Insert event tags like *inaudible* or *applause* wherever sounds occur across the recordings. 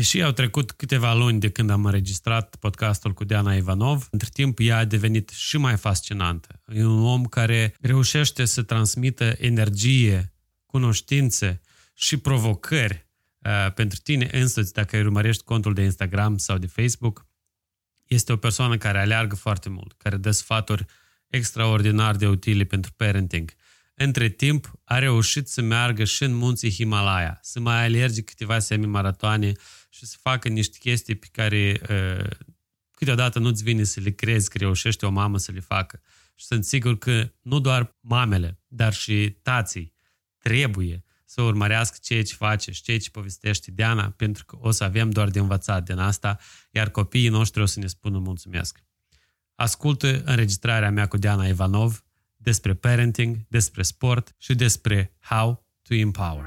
Deși au trecut câteva luni de când am înregistrat podcastul cu Diana Ivanov, între timp ea a devenit și mai fascinantă. E un om care reușește să transmită energie, cunoștințe și provocări uh, pentru tine însuți dacă îi urmărești contul de Instagram sau de Facebook. Este o persoană care aleargă foarte mult, care dă sfaturi extraordinar de utile pentru parenting. Între timp, a reușit să meargă și în munții Himalaya, să mai alerge câteva semi-maratoane și să facă niște chestii pe care uh, câteodată nu-ți vine să le crezi că reușește o mamă să le facă. Și sunt sigur că nu doar mamele, dar și tații trebuie să urmărească ceea ce face și ceea ce povestește Diana, pentru că o să avem doar de învățat din asta, iar copiii noștri o să ne spună mulțumesc. Ascultă înregistrarea mea cu Diana Ivanov despre parenting, despre sport și despre how to empower.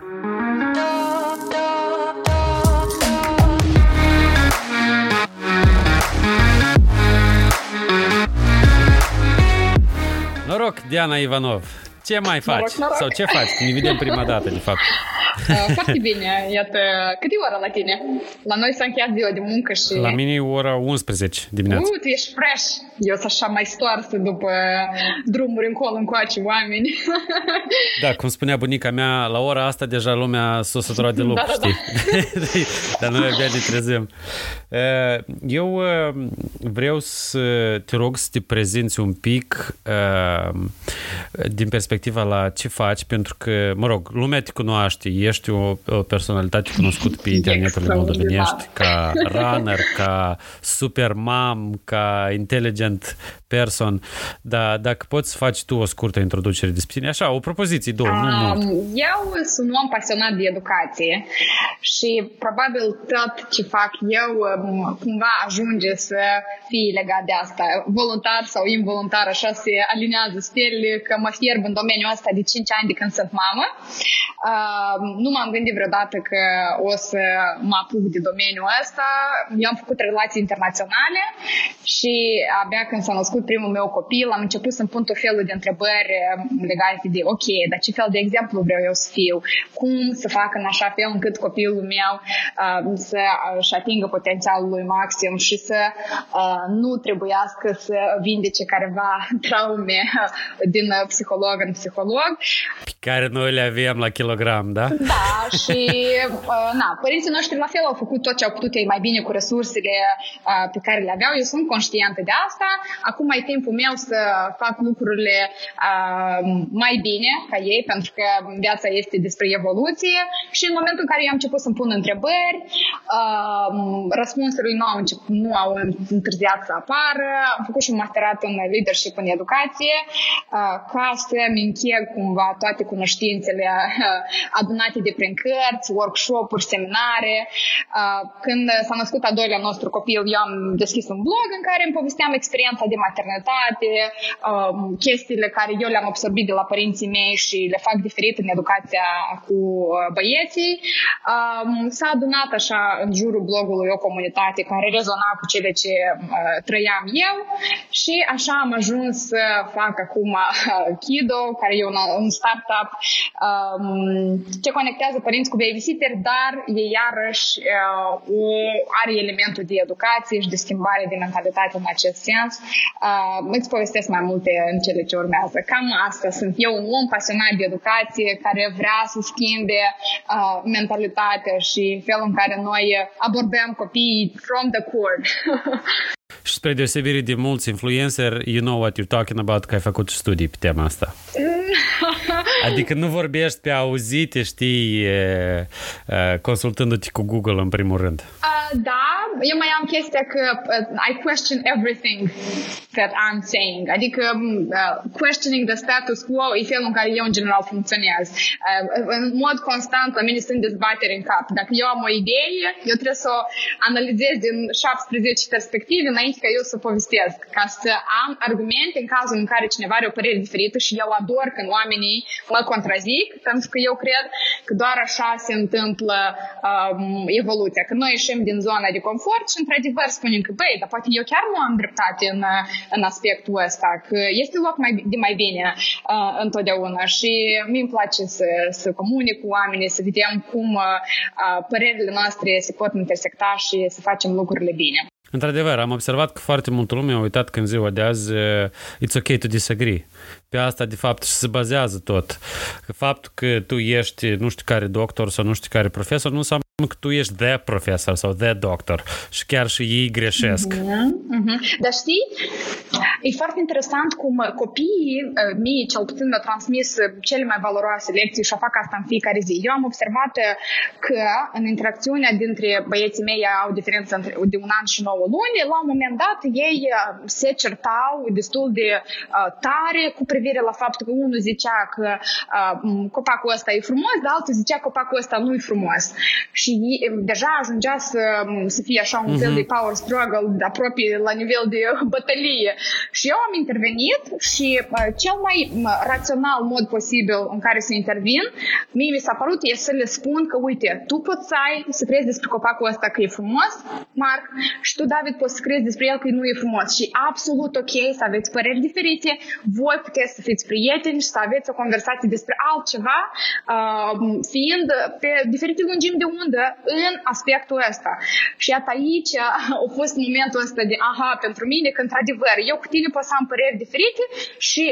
Noroc, Diana Ivanov! Ce mai faci? Noroc, noroc. Sau ce faci? Ne vedem prima dată, de fapt. Uh, foarte bine. Iată, cât e ora la tine? La noi s-a încheiat ziua de muncă și... La mine e ora 11 dimineața. Uh, tu ești fresh. Eu sunt așa mai stoarsă după drumuri încolo încoace oameni. *laughs* da, cum spunea bunica mea, la ora asta deja lumea s-o săturat de *laughs* lup, da, da, știi? Da. *laughs* Dar noi abia ne trezim. Uh, eu uh, vreau să te rog să te prezinți un pic din perspectiva la ce faci, pentru că, mă rog, lumea te cunoaște, ești o, o personalitate cunoscută pe *laughs* internetul moldovenești ca runner, ca super mom, ca intelligent person, dar dacă poți să faci tu o scurtă introducere despre tine, așa, o propoziție, două, um, nu mult. Eu sunt un om pasionat de educație și probabil tot ce fac eu um, cumva ajunge să fie legat de asta, voluntar sau involuntar, așa se alinează stelele că mă fierb în domeniul ăsta de 5 ani de când sunt mamă. Uh, nu m-am gândit vreodată că o să mă apuc de domeniul ăsta. Eu am făcut relații internaționale și abia când s-a născut primul meu copil am început să-mi pun tot felul de întrebări legate de ok, dar ce fel de exemplu vreau eu să fiu? Cum să fac în așa fel încât copilul meu uh, să-și atingă potențialul lui maxim și să uh, nu trebuiască să vindece careva *laughs* traume din psiholog în psiholog. Pe care noi le avem la kilogram, da? Da, și *laughs* uh, na, părinții noștri la fel au făcut tot ce au putut ei mai bine cu resursele uh, pe care le aveau. Eu sunt conștientă de asta. Acum e timpul meu să fac lucrurile uh, mai bine ca ei, pentru că viața este despre evoluție și în momentul în care eu am început să-mi pun întrebări, uh, răspunsurile nu au, început, nu au întârziat să apară. Am făcut și un masterat în leadership în educație uh, ca să-mi încheg cumva toate cunoștințele uh, adunate de prin cărți, workshop-uri, seminare. Uh, când s-a născut a doilea nostru copil, eu am deschis un blog în care îmi povesteam experiența de maternitate, um, chestiile care eu le-am absorbit de la părinții mei și le fac diferit în educația cu uh, băieții. Um, s-a adunat așa în jurul blogului o comunitate care rezona cu cele ce trăiam eu și așa am ajuns să fac acum Kido, care e un, un startup um, ce conectează părinți cu babysitter, dar e iarăși uh, are elementul de educație și de schimbare de mentalitate în acest sens. Uh, îți povestesc mai multe în cele ce urmează. Cam asta sunt eu, un om pasionat de educație care vrea să schimbe uh, mentalitatea și felul în care noi abordăm copiii from the core. *laughs* Și spre deosebire de mulți influencer, you know what you're talking about, că ai făcut studii pe tema asta. *laughs* Adică nu vorbești pe auzite, știi, consultându-te cu Google în primul rând. Uh, da, eu mai am chestia că uh, I question everything that I'm saying. Adică uh, questioning the status quo e felul în care eu în general funcționez. Uh, în mod constant la mine sunt dezbateri în cap. Dacă eu am o idee, eu trebuie să o analizez din 17 perspective înainte ca eu să povestesc. Ca să am argumente în cazul în care cineva are o părere diferită și eu ador când oamenii mă contrazic, pentru că eu cred că doar așa se întâmplă um, evoluția. Când noi ieșim din zona de confort și într-adevăr spunem că, băi, dar poate eu chiar nu am dreptate în, în aspectul ăsta, că este loc mai, de mai bine uh, întotdeauna și mi-mi place să, să comunic cu oamenii, să vedem cum uh, părerile noastre se pot intersecta și să facem lucrurile bine. Într-adevăr, am observat că foarte multă lume a uitat că în ziua de azi uh, it's ok to disagree. Pe asta, de fapt, și se bazează tot. Faptul că tu ești nu știu care doctor sau nu știu care profesor nu înseamnă că tu ești the profesor sau the doctor și chiar și ei greșesc. Mm-hmm, mm-hmm. Dar știi, e foarte interesant cum copiii uh, mie cel puțin mi-au transmis cele mai valoroase lecții și fac asta în fiecare zi. Eu am observat că în interacțiunea dintre băieții mei au diferență de un an și 9 luni, la un moment dat ei uh, se certau destul de uh, tare cu privire la faptul că unul zicea că uh, copacul ăsta e frumos, dar altul zicea că copacul ăsta nu e frumos. Și deja ajungea să, să fie așa un fel de power struggle aproape la nivel de *laughs* bătălie. Și eu am intervenit și uh, cel mai rațional mod posibil în care să intervin, mie mi s-a părut e să le spun că, uite, tu poți să ai, să crezi despre copacul ăsta că e frumos, Marc, și tu, David, poți să crezi despre el că nu e frumos. Și absolut ok să aveți păreri diferite, voi puteți să fiți prieteni și să aveți o conversație despre altceva, uh, fiind pe diferite lungimi de undă în aspectul ăsta. Și iată aici a fost momentul ăsta de aha, pentru mine, că într-adevăr, eu cu tine pot să am păreri diferite și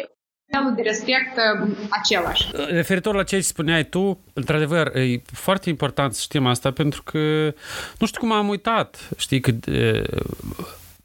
nivelul de respect uh, același. Referitor la ce spuneai tu, într-adevăr, e foarte important să știm asta pentru că nu știu cum am uitat, știi, că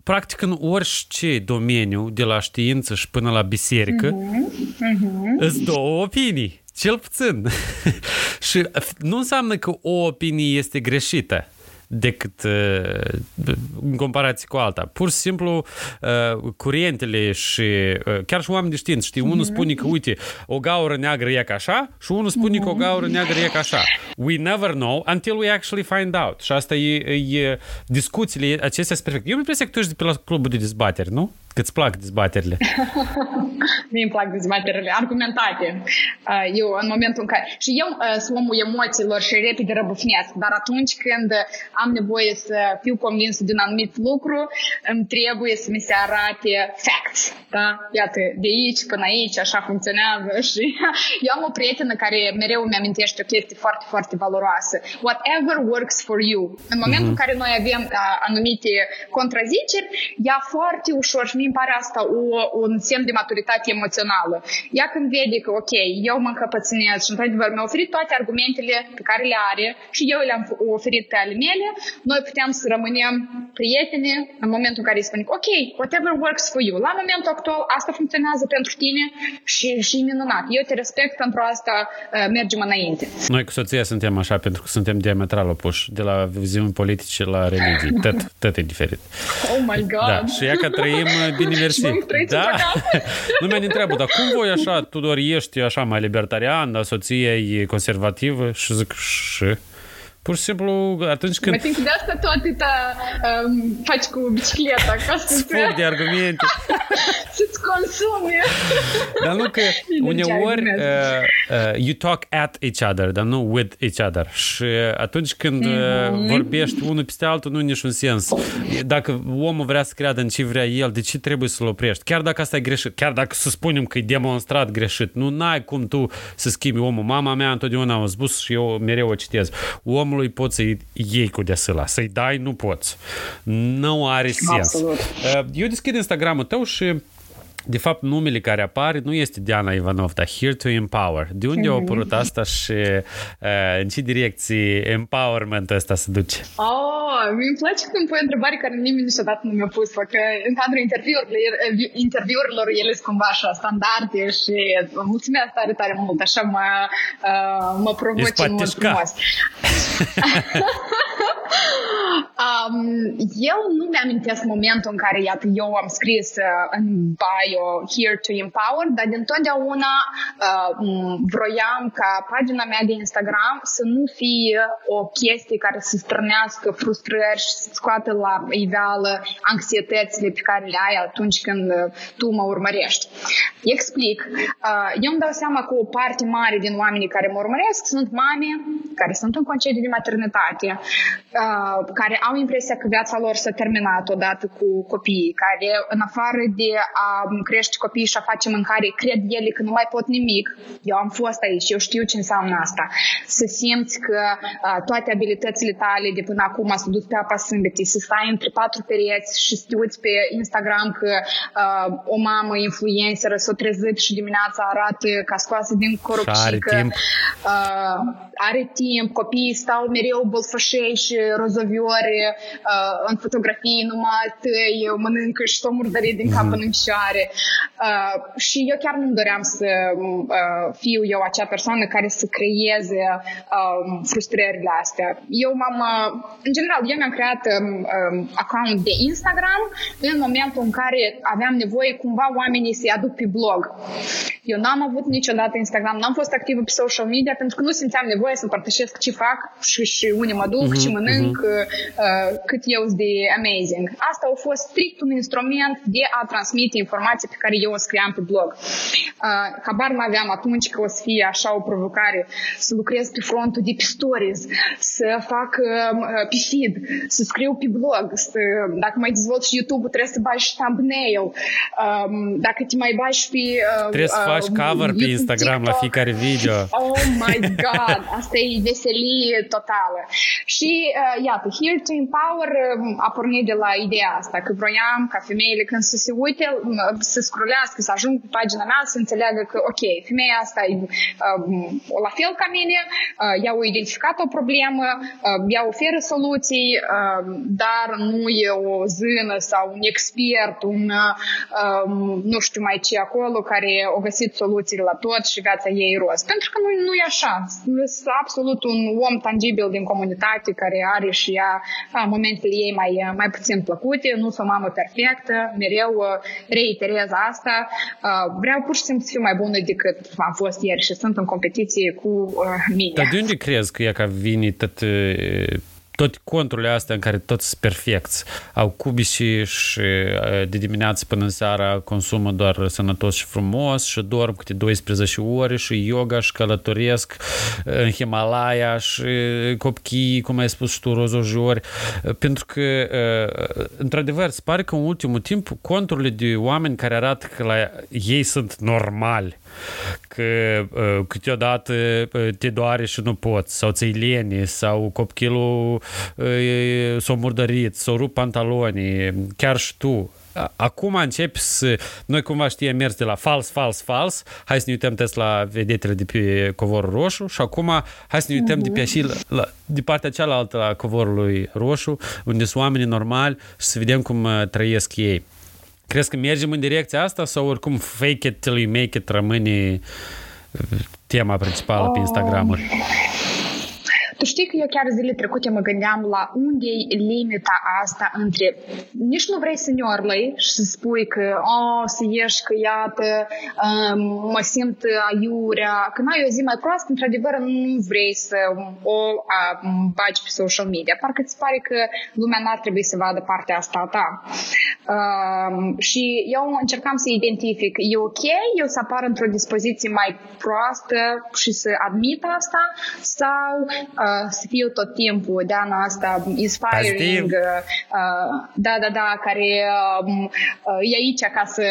practic în orice domeniu, de la știință și până la biserică, uh-huh, uh-huh. îți două opinii, cel puțin. *laughs* și nu înseamnă că o opinie este greșită decât uh, în comparație cu alta. Pur și simplu, uh, curentele și uh, chiar și oameni de știință, știi, unul spune că, uite, o gaură neagră e ca așa și unul spune că o gaură neagră e ca așa. We never know until we actually find out. Și asta e, e discuțiile acestea sunt perfecte. Eu am impresia că tu ești de pe la clubul de dezbateri, nu? Că îți plac dezbaterile? *laughs* Mie îmi plac dezbaterile argumentate. Eu, în momentul în care... Și eu sunt omul emoțiilor și repede răbufnesc, dar atunci când am nevoie să fiu convins de un anumit lucru, îmi trebuie să mi se arate facts. Da? Iată, de aici până aici, așa funcționează. *laughs* Și eu am o prietenă care mereu îmi amintește o chestie foarte, foarte valoroasă. Whatever works for you. În momentul mm-hmm. în care noi avem anumite contraziceri, ea foarte ușor și mi pare asta o, un semn de maturitate emoțională. Ea când vede că, ok, eu mă încăpățânez și într-adevăr mi-a oferit toate argumentele pe care le are și eu le-am oferit pe ale mele, noi putem să rămânem prieteni în momentul în care îi spune, ok, whatever works for you. La momentul actual asta funcționează pentru tine și, și minunat. Eu te respect pentru asta, uh, mergem înainte. Noi cu soția suntem așa pentru că suntem diametral opuși, de la viziuni politice la religii. *laughs* Tot, tot e diferit. Oh my God! Da, și ea că trăim *laughs* bine mersi. Da. *laughs* Lumea ne întreabă, dar cum voi așa, Tudor, ești așa mai libertarian, dar soția e conservativă? Și zic, și... Pur și simplu, atunci când... Mă think de asta tu atâta um, faci cu bicicleta, ca să Spun de argumente. *laughs* Să-ți consumi. Dar nu că *laughs* uneori uh, uh, you talk at each other, dar nu with each other. Și atunci când uh, mm-hmm. vorbești unul peste altul, nu e niciun sens. Dacă omul vrea să creadă în ce vrea el, de ce trebuie să-l oprești? Chiar dacă asta e greșit, chiar dacă să spunem că e demonstrat greșit, nu ai cum tu să schimbi omul. Mama mea întotdeauna a spus și eu mereu o citez. Omul omului poți să-i iei cu deasăla, să-i dai, nu poți. Nu are sens. Absolut. Uh, eu deschid Instagramul tău și de fapt, numele care apare nu este Diana Ivanov, dar Here to Empower. De unde mm-hmm. a apărut asta și uh, în ce direcții empowerment ăsta se duce? Oh, mi-mi place când pui o întrebare care nimeni niciodată nu mi-a pus că în cadrul interviurilor, interviurilor ele sunt cumva așa standarde și mulțumesc tare, tare mult, așa mă, uh, mă provoci în mod frumos. *laughs* um, eu nu mi-amintesc momentul în care, iată, eu am scris uh, în bio Here to Empower, dar din totdeauna uh, vroiam ca pagina mea de Instagram să nu fie o chestie care să strânească frustrări și să scoată la iveală anxietățile pe care le ai atunci când uh, tu mă urmărești. Explic. Uh, eu îmi dau seama că o parte mare din oamenii care mă urmăresc sunt mame care sunt în concediu de maternitate, uh, care au impresia că viața lor s-a terminat odată cu copiii, care în afară de a crește copiii și a face mâncare, cred ele că nu mai pot nimic. Eu am fost aici, eu știu ce înseamnă asta. Să simți că uh, toate abilitățile tale de până acum s-au dus pe apa sâmbetei, să stai între patru pereți și să te uiți pe Instagram că uh, o mamă influenceră s-a trezit și dimineața arată ca scoasă din corupcică. Are timp. Uh, are timp, copiii stau mereu bolfășei și rozoviori uh, în fotografii numai tăi, mănâncă și s-o murdărit din cap mm-hmm. în picioare. Uh, și eu chiar nu doream să uh, fiu eu acea persoană care să creeze uh, frustrările astea. Eu m-am, uh, în general, eu mi-am creat um, um, account de Instagram în momentul în care aveam nevoie cumva oamenii să-i aduc pe blog. Eu n-am avut niciodată Instagram, n-am fost activă pe social media pentru că nu simțeam nevoie să împărtășesc ce fac și, și unde mă duc, uh-huh, ce mănânc, uh-huh. uh, cât eu sunt de amazing. Asta a fost strict un instrument de a transmite informații pe care eu o scriam pe blog. Uh, habar nu aveam atunci că o să fie așa o provocare să lucrez pe frontul de pe stories, să fac uh, pe feed, să scriu pe blog, să, dacă mai dezvolți și YouTube, trebuie să bagi thumbnail, um, dacă te mai bagi pe uh, Trebuie să faci cover pe Instagram TikTok. la fiecare video. Oh my god, asta e veselie totală. Și uh, iată, Here to Empower uh, a pornit de la ideea asta, că vroiam ca femeile când să se uite, uh, să scrollească, să ajungă pe pagina mea, să înțeleagă că, ok, femeia asta e uh, la fel ca mine, uh, ea a identificat o problemă, uh, ea oferă soluții, uh, dar nu e o zână sau un expert, un uh, nu știu mai ce acolo, care a găsit soluțiile la tot și viața ei rost. Pentru că nu, nu e așa. Sunt absolut un om tangibil din comunitate care are și ea a, momentele ei mai, mai puțin plăcute, nu sunt o mamă perfectă, mereu reiterez asta. Vreau pur și simplu să fiu mai bună decât am fost ieri și sunt în competiție cu mine. Dar de unde crezi că e ca vine tot toate conturile astea în care toți sunt perfecți. Au cubici și de dimineață până în seara consumă doar sănătos și frumos și dorm câte 12 ore și yoga și călătoresc în Himalaya și copchii, cum ai spus și tu, rozojori. Pentru că, într-adevăr, se pare că în ultimul timp conturile de oameni care arată că la ei sunt normali că uh, câteodată uh, te doare și nu poți, sau ți-i lene, sau copilul uh, s-a murdărit, s-a rupt pantalonii, chiar și tu. Acum începi să... Noi cumva știe mers de la fals, fals, fals. Hai să ne uităm test la vedetele de pe covorul roșu și acum hai să ne uităm de pe și la, la, de partea cealaltă a covorului roșu, unde sunt oamenii normali și să vedem cum trăiesc ei. Crezi că mergem în direcția asta sau oricum fake it till you make it rămâne tema principală pe Instagram-uri? Tu știi că eu chiar zile trecute mă gândeam la unde e limita asta între nici nu vrei să ne și să spui că o, oh, să ieși că iată um, mă simt aiurea, că n-ai o zi mai proastă, într-adevăr nu vrei să o um, bagi pe social media. Parcă îți pare că lumea n-ar trebui să vadă partea asta a ta. Um, și eu încercam să identific, e ok eu să apar într-o dispoziție mai proastă și să admit asta sau uh, să fiu tot timpul de anul asta inspiring, uh, da, da, da, care um, uh, e aici ca să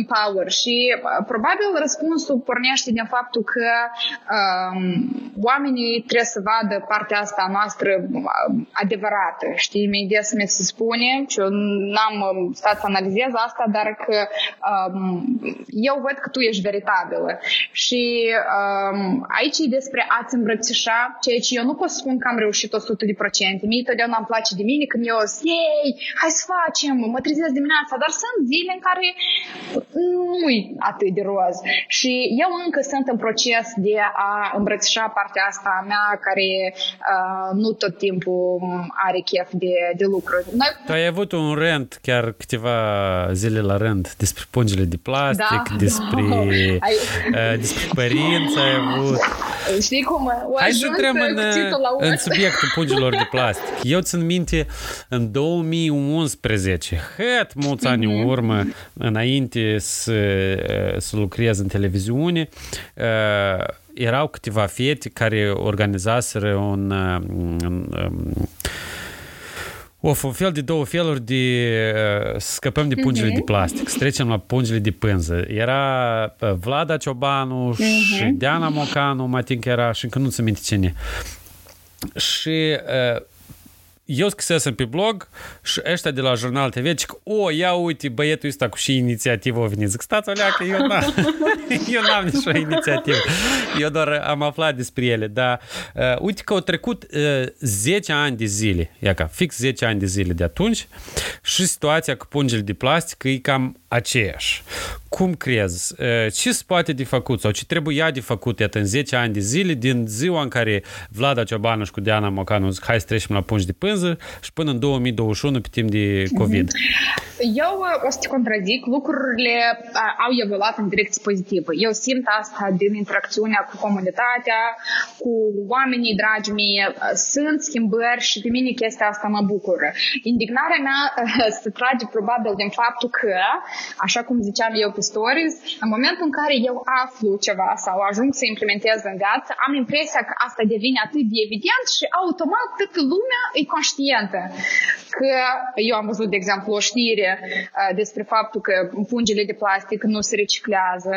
empower. Și uh, probabil răspunsul pornește din faptul că um, oamenii trebuie să vadă partea asta noastră adevărată, știi, imediat să mi se spune și eu n-am um, stat să analizez asta, dar că um, eu văd că tu ești veritabilă. Și um, aici e despre a-ți îmbrățișa ceea ce eu nu pot spun că am reușit 100 de procente. Mie totdeauna îmi place de mine când eu zic, ei, hai să facem, mă trezesc dimineața, dar sunt zile în care nu-i atât de roz. Și eu încă sunt în proces de a îmbrățișa partea asta a mea care uh, nu tot timpul are chef de, de lucruri. Noi... Tu ai avut un rent chiar câteva zile la rând despre pungile de plastic, da, despre, da. *laughs* Ai... uh, despre părinți ai avut. Știi cum? Hai să intrăm în, în subiectul *laughs* pungilor de plastic. Eu țin minte în 2011, het mulți ani în urmă, înainte să, să lucrez în televiziune, uh, erau câteva fete care organizaseră un, un, un o fel de două feluri de uh, scăpăm de pungile uh-huh. de plastic, să trecem la pungile de pânză. Era uh, Vlada Ciobanu uh-huh. și Diana Mocanu, mă că era și încă nu ți minte cine. Și uh, eu scrisesem pe blog și ăștia de la Jurnal TV zic, o, ia uite, băietul ăsta cu și inițiativă a venit. Zic, stați o leacă, eu n-am, *laughs* eu n-am nicio inițiativă. Eu doar am aflat despre ele, dar uh, uite că au trecut uh, 10 ani de zile, ia ca, fix 10 ani de zile de atunci și situația cu pungile de plastic e cam aceeași. Cum crezi? Ce se poate de făcut sau ce trebuia de făcut iată, în 10 ani de zile din ziua în care Vlada Ciobanu și cu Diana Mocanu zic hai să trecem la pungi de pânză și până în 2021 pe timp de COVID? Eu o să te contrazic, lucrurile au evoluat în direcție pozitivă. Eu simt asta din interacțiunea cu comunitatea, cu oamenii dragi mie. Sunt schimbări și pe mine chestia asta mă bucură. Indignarea mea se trage probabil din faptul că așa cum ziceam eu pe stories, în momentul în care eu aflu ceva sau ajung să implementez în viață, am impresia că asta devine atât de evident și automat toată lumea e conștientă că eu am văzut, de exemplu, o știre uh, despre faptul că pungile de plastic nu se reciclează,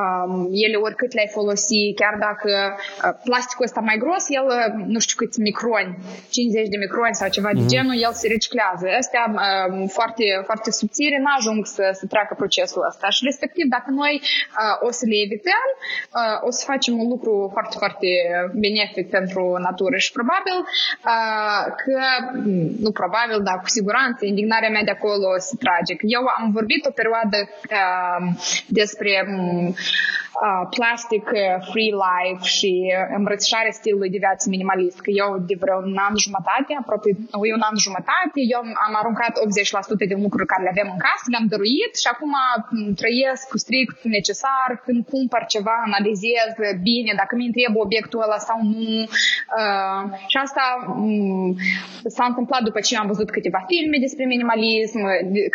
um, ele oricât le-ai folosi, chiar dacă uh, plasticul ăsta mai gros, el, uh, nu știu câți microni, 50 de microni sau ceva mm-hmm. de mhm. genul, el se reciclează. Astea um, foarte, foarte subțire n-ajung să, să treacă procesul ăsta și respectiv dacă noi uh, o să le evităm, uh, o să facem un lucru foarte, foarte benefic pentru natură și probabil uh, că, nu probabil, dar cu siguranță indignarea mea de acolo se trage. Eu am vorbit o perioadă uh, despre um, uh, plastic free life și îmbrățișarea stilului de viață minimalist. Că eu de vreo un an jumătate, aproape un an jumătate, eu am aruncat 80% din lucruri care le avem în casă, le-am dăruit și acum trăiesc cu strict necesar. Când cumpăr ceva, analizez bine dacă mi trebuie obiectul ăla sau nu. Uh, și asta um, s-a întâmplat după ce am văzut câteva filme despre minimalism,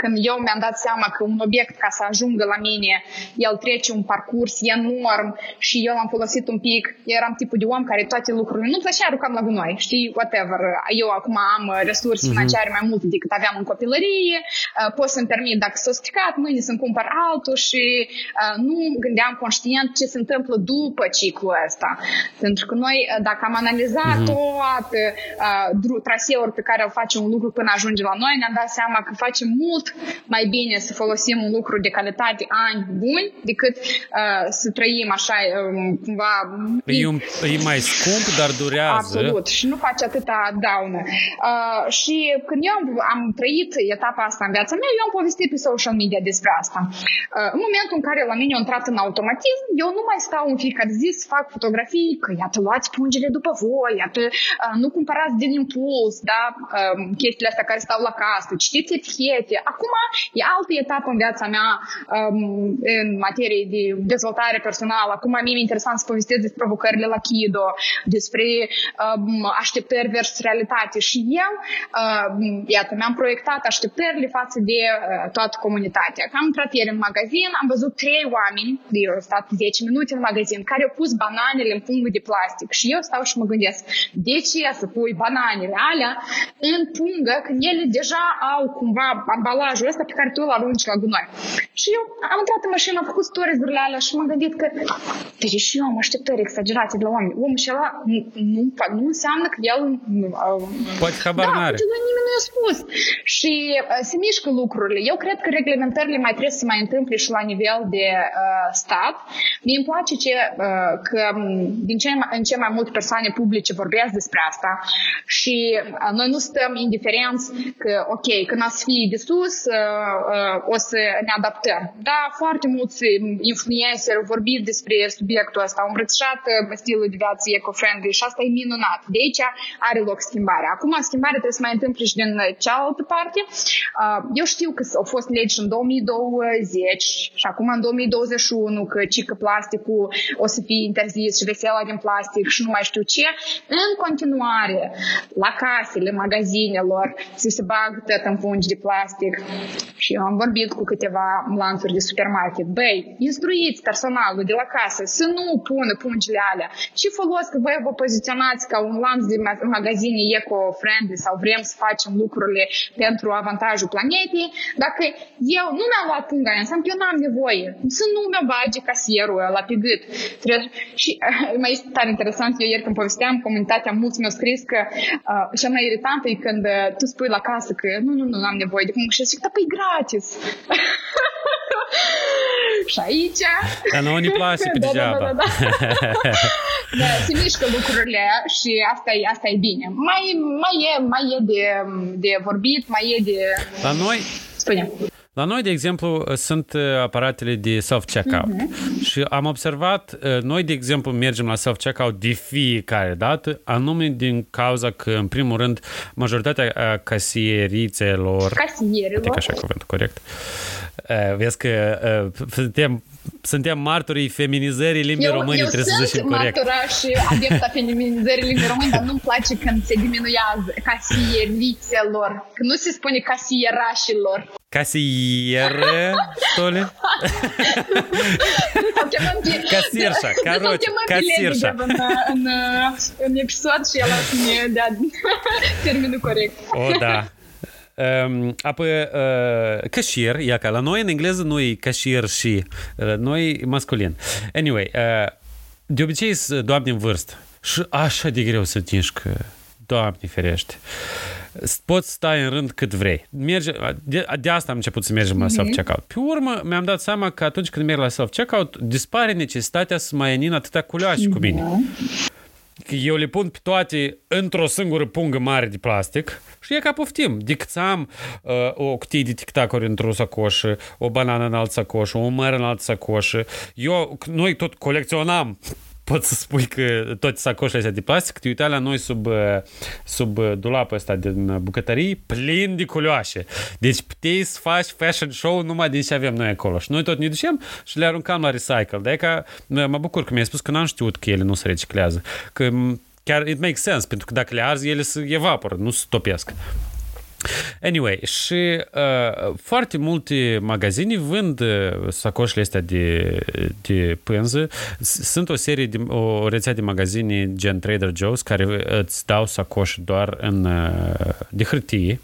când eu mi-am dat seama că un obiect ca să ajungă la mine, el trece un parcurs enorm și eu am folosit un pic, eram tipul de om care toate lucrurile nu așa aruncam la gunoi, știi, whatever. Eu acum am resurse uh-huh. financiare mai multe decât aveam în copilărie, uh, pot să-mi permit dacă s-a stricat, mâine să-mi cumpăr altul și uh, nu gândeam conștient ce se întâmplă după ciclul ăsta. Pentru că noi, uh, dacă am analizat uh-huh. toate uh, traseuri pe care îl face un lucru până ajunge la noi, ne-am dat seama că face mult mai bine să folosim un lucru de calitate ani buni decât uh, să trăim așa um, cumva... E, un, e mai scump, dar durează. Absolut. Și nu face atâta daună. Uh, și când eu am, am trăit etapa asta în viața mea, eu am povestit pe social media despre asta. Uh, în momentul în care la mine a intrat în automatism, eu nu mai stau în fiecare zi să fac fotografii, că iată, luați pungile după voi, iată, uh, nu cumpărați din impuls, da, uh, chestiile astea care stau la casă, citiți etichete. Acum e altă etapă în viața mea um, în materie de dezvoltare personală. Acum mie mi interesant să povestesc despre provocările la Kido, despre um, așteptări versus realitate. Și eu, um, iată, mi-am proiectat așteptările față de uh, toată comunitatea. Că am intrat ieri în magazin, am văzut trei oameni, eu am stat 10 minute în magazin, care au pus bananele în pungă de plastic. Și eu stau și mă gândesc, de ce să pui bananele alea în pungă lângă când ele deja au cumva ambalajul ăsta pe care tu îl arunci la gunoi. Și eu am intrat în mașină, am făcut stories-urile alea și m-am gândit că deci și eu am așteptări exagerate de la oameni. Omul și ăla nu, nu, nu înseamnă că el... Poate habar da, n-are. Da, nimeni nu i-a spus. Și uh, se mișcă lucrurile. Eu cred că reglementările mai trebuie să mai întâmple și la nivel de uh, stat. Mie îmi place ce, uh, că din ce în ce mai multe persoane publice vorbesc despre asta și uh, noi nu stăm indiferenți că, ok, când o să fie de sus, uh, uh, o să ne adaptăm. Da, foarte mulți influenceri au vorbit despre subiectul ăsta, au îmbrățișat stilul de viață eco-friendly și asta e minunat. De aici are loc schimbarea. Acum schimbarea trebuie să mai întâmple și din cealaltă parte. Eu știu că au fost legi în 2020 și acum în 2021 că cică plasticul o să fie interzis și vesela din plastic și nu mai știu ce. În continuare, la casele, magazinelor, să se bagă tot în pungi de plastic. Și eu am vorbit cu câteva lanțuri de supermarket. Băi, instruiți personalul de la casă să nu pună pungile alea. Ce folos că voi vă poziționați ca un lanț de magazine eco-friendly sau vrem să facem lucrurile pentru avantajul planetei, dacă eu nu mi-am luat punga aia, înseamnă că eu n-am nevoie. Să nu mi-o bage casierul ăla pe gât. Și uh, mai este tare interesant, eu ieri când povesteam, comunitatea mulți mi-au scris că uh, cea mai iritantă e când uh, tu spui la casă că nu, nu, nu, n-am nevoie de punga și zic, da, păi gratis. *laughs* și aici... Dar nouă ne place *laughs* pe da, degeaba. Da, da, da, *laughs* da. da, se mișcă lucrurile și asta e, asta e bine. Mai, mai, e, mai e de, de vorbit, mai e de... La noi, Spune. La noi, de exemplu, sunt uh, aparatele de self-checkout uh-huh. și am observat, uh, noi, de exemplu, mergem la self-checkout de fiecare dată, anume din cauza că, în primul rând, majoritatea uh, casierițelor... Casierilor. Adică așa cuvântul corect. Vezi că suntem suntem martorii feminizării limbii eu, române, eu trebuie să zicem corect. Eu sunt și adepta *laughs* feminizării limbii române, dar nu-mi place când se diminuează casierițelor. Că nu se spune casierașilor. Casieră, что ли? Casierșa, короче, casierșa. În, în, în episod și el să ne dea termenul corect. O, da. Um, apoi, uh, cashier, ia ca la noi în engleză nu e cashier și, la noi e masculin. Anyway, uh, de obicei sunt doamne în vârstă și așa de greu să că Doamne ferește. Poți sta în rând cât vrei. Merge, de, de asta am început să mergem la mm-hmm. self-checkout. Pe urmă, mi-am dat seama că atunci când merg la self-checkout, dispare necesitatea să mai în atâtea culoașe mm-hmm. cu mine. Eu le pun pe toate într-o singură pungă mare de plastic și e ca poftim. Decât să am uh, o cutie de tic-tacuri într-o sacoșă, o banană în altă sacoșă, o măr în altă sacoșă. Eu, noi tot colecționam pot să spui că toate sacoșele astea de plastic, te uitai la noi sub, sub dulapul ăsta din bucătării, plin de culoașe. Deci puteai să faci fashion show numai din ce avem noi acolo. Și noi tot ne ducem și le aruncam la recycle. De ca mă bucur că mi-ai spus că n-am știut că ele nu se reciclează. Că chiar it makes sense, pentru că dacă le arzi, ele se evaporă, nu se topesc. Anyway, și uh, foarte multe magazine vând uh, sacoșele astea de, de pânză. Sunt o serie, de, o rețea de magazine gen Trader Joe's care îți dau sacoși doar în, uh, de hârtie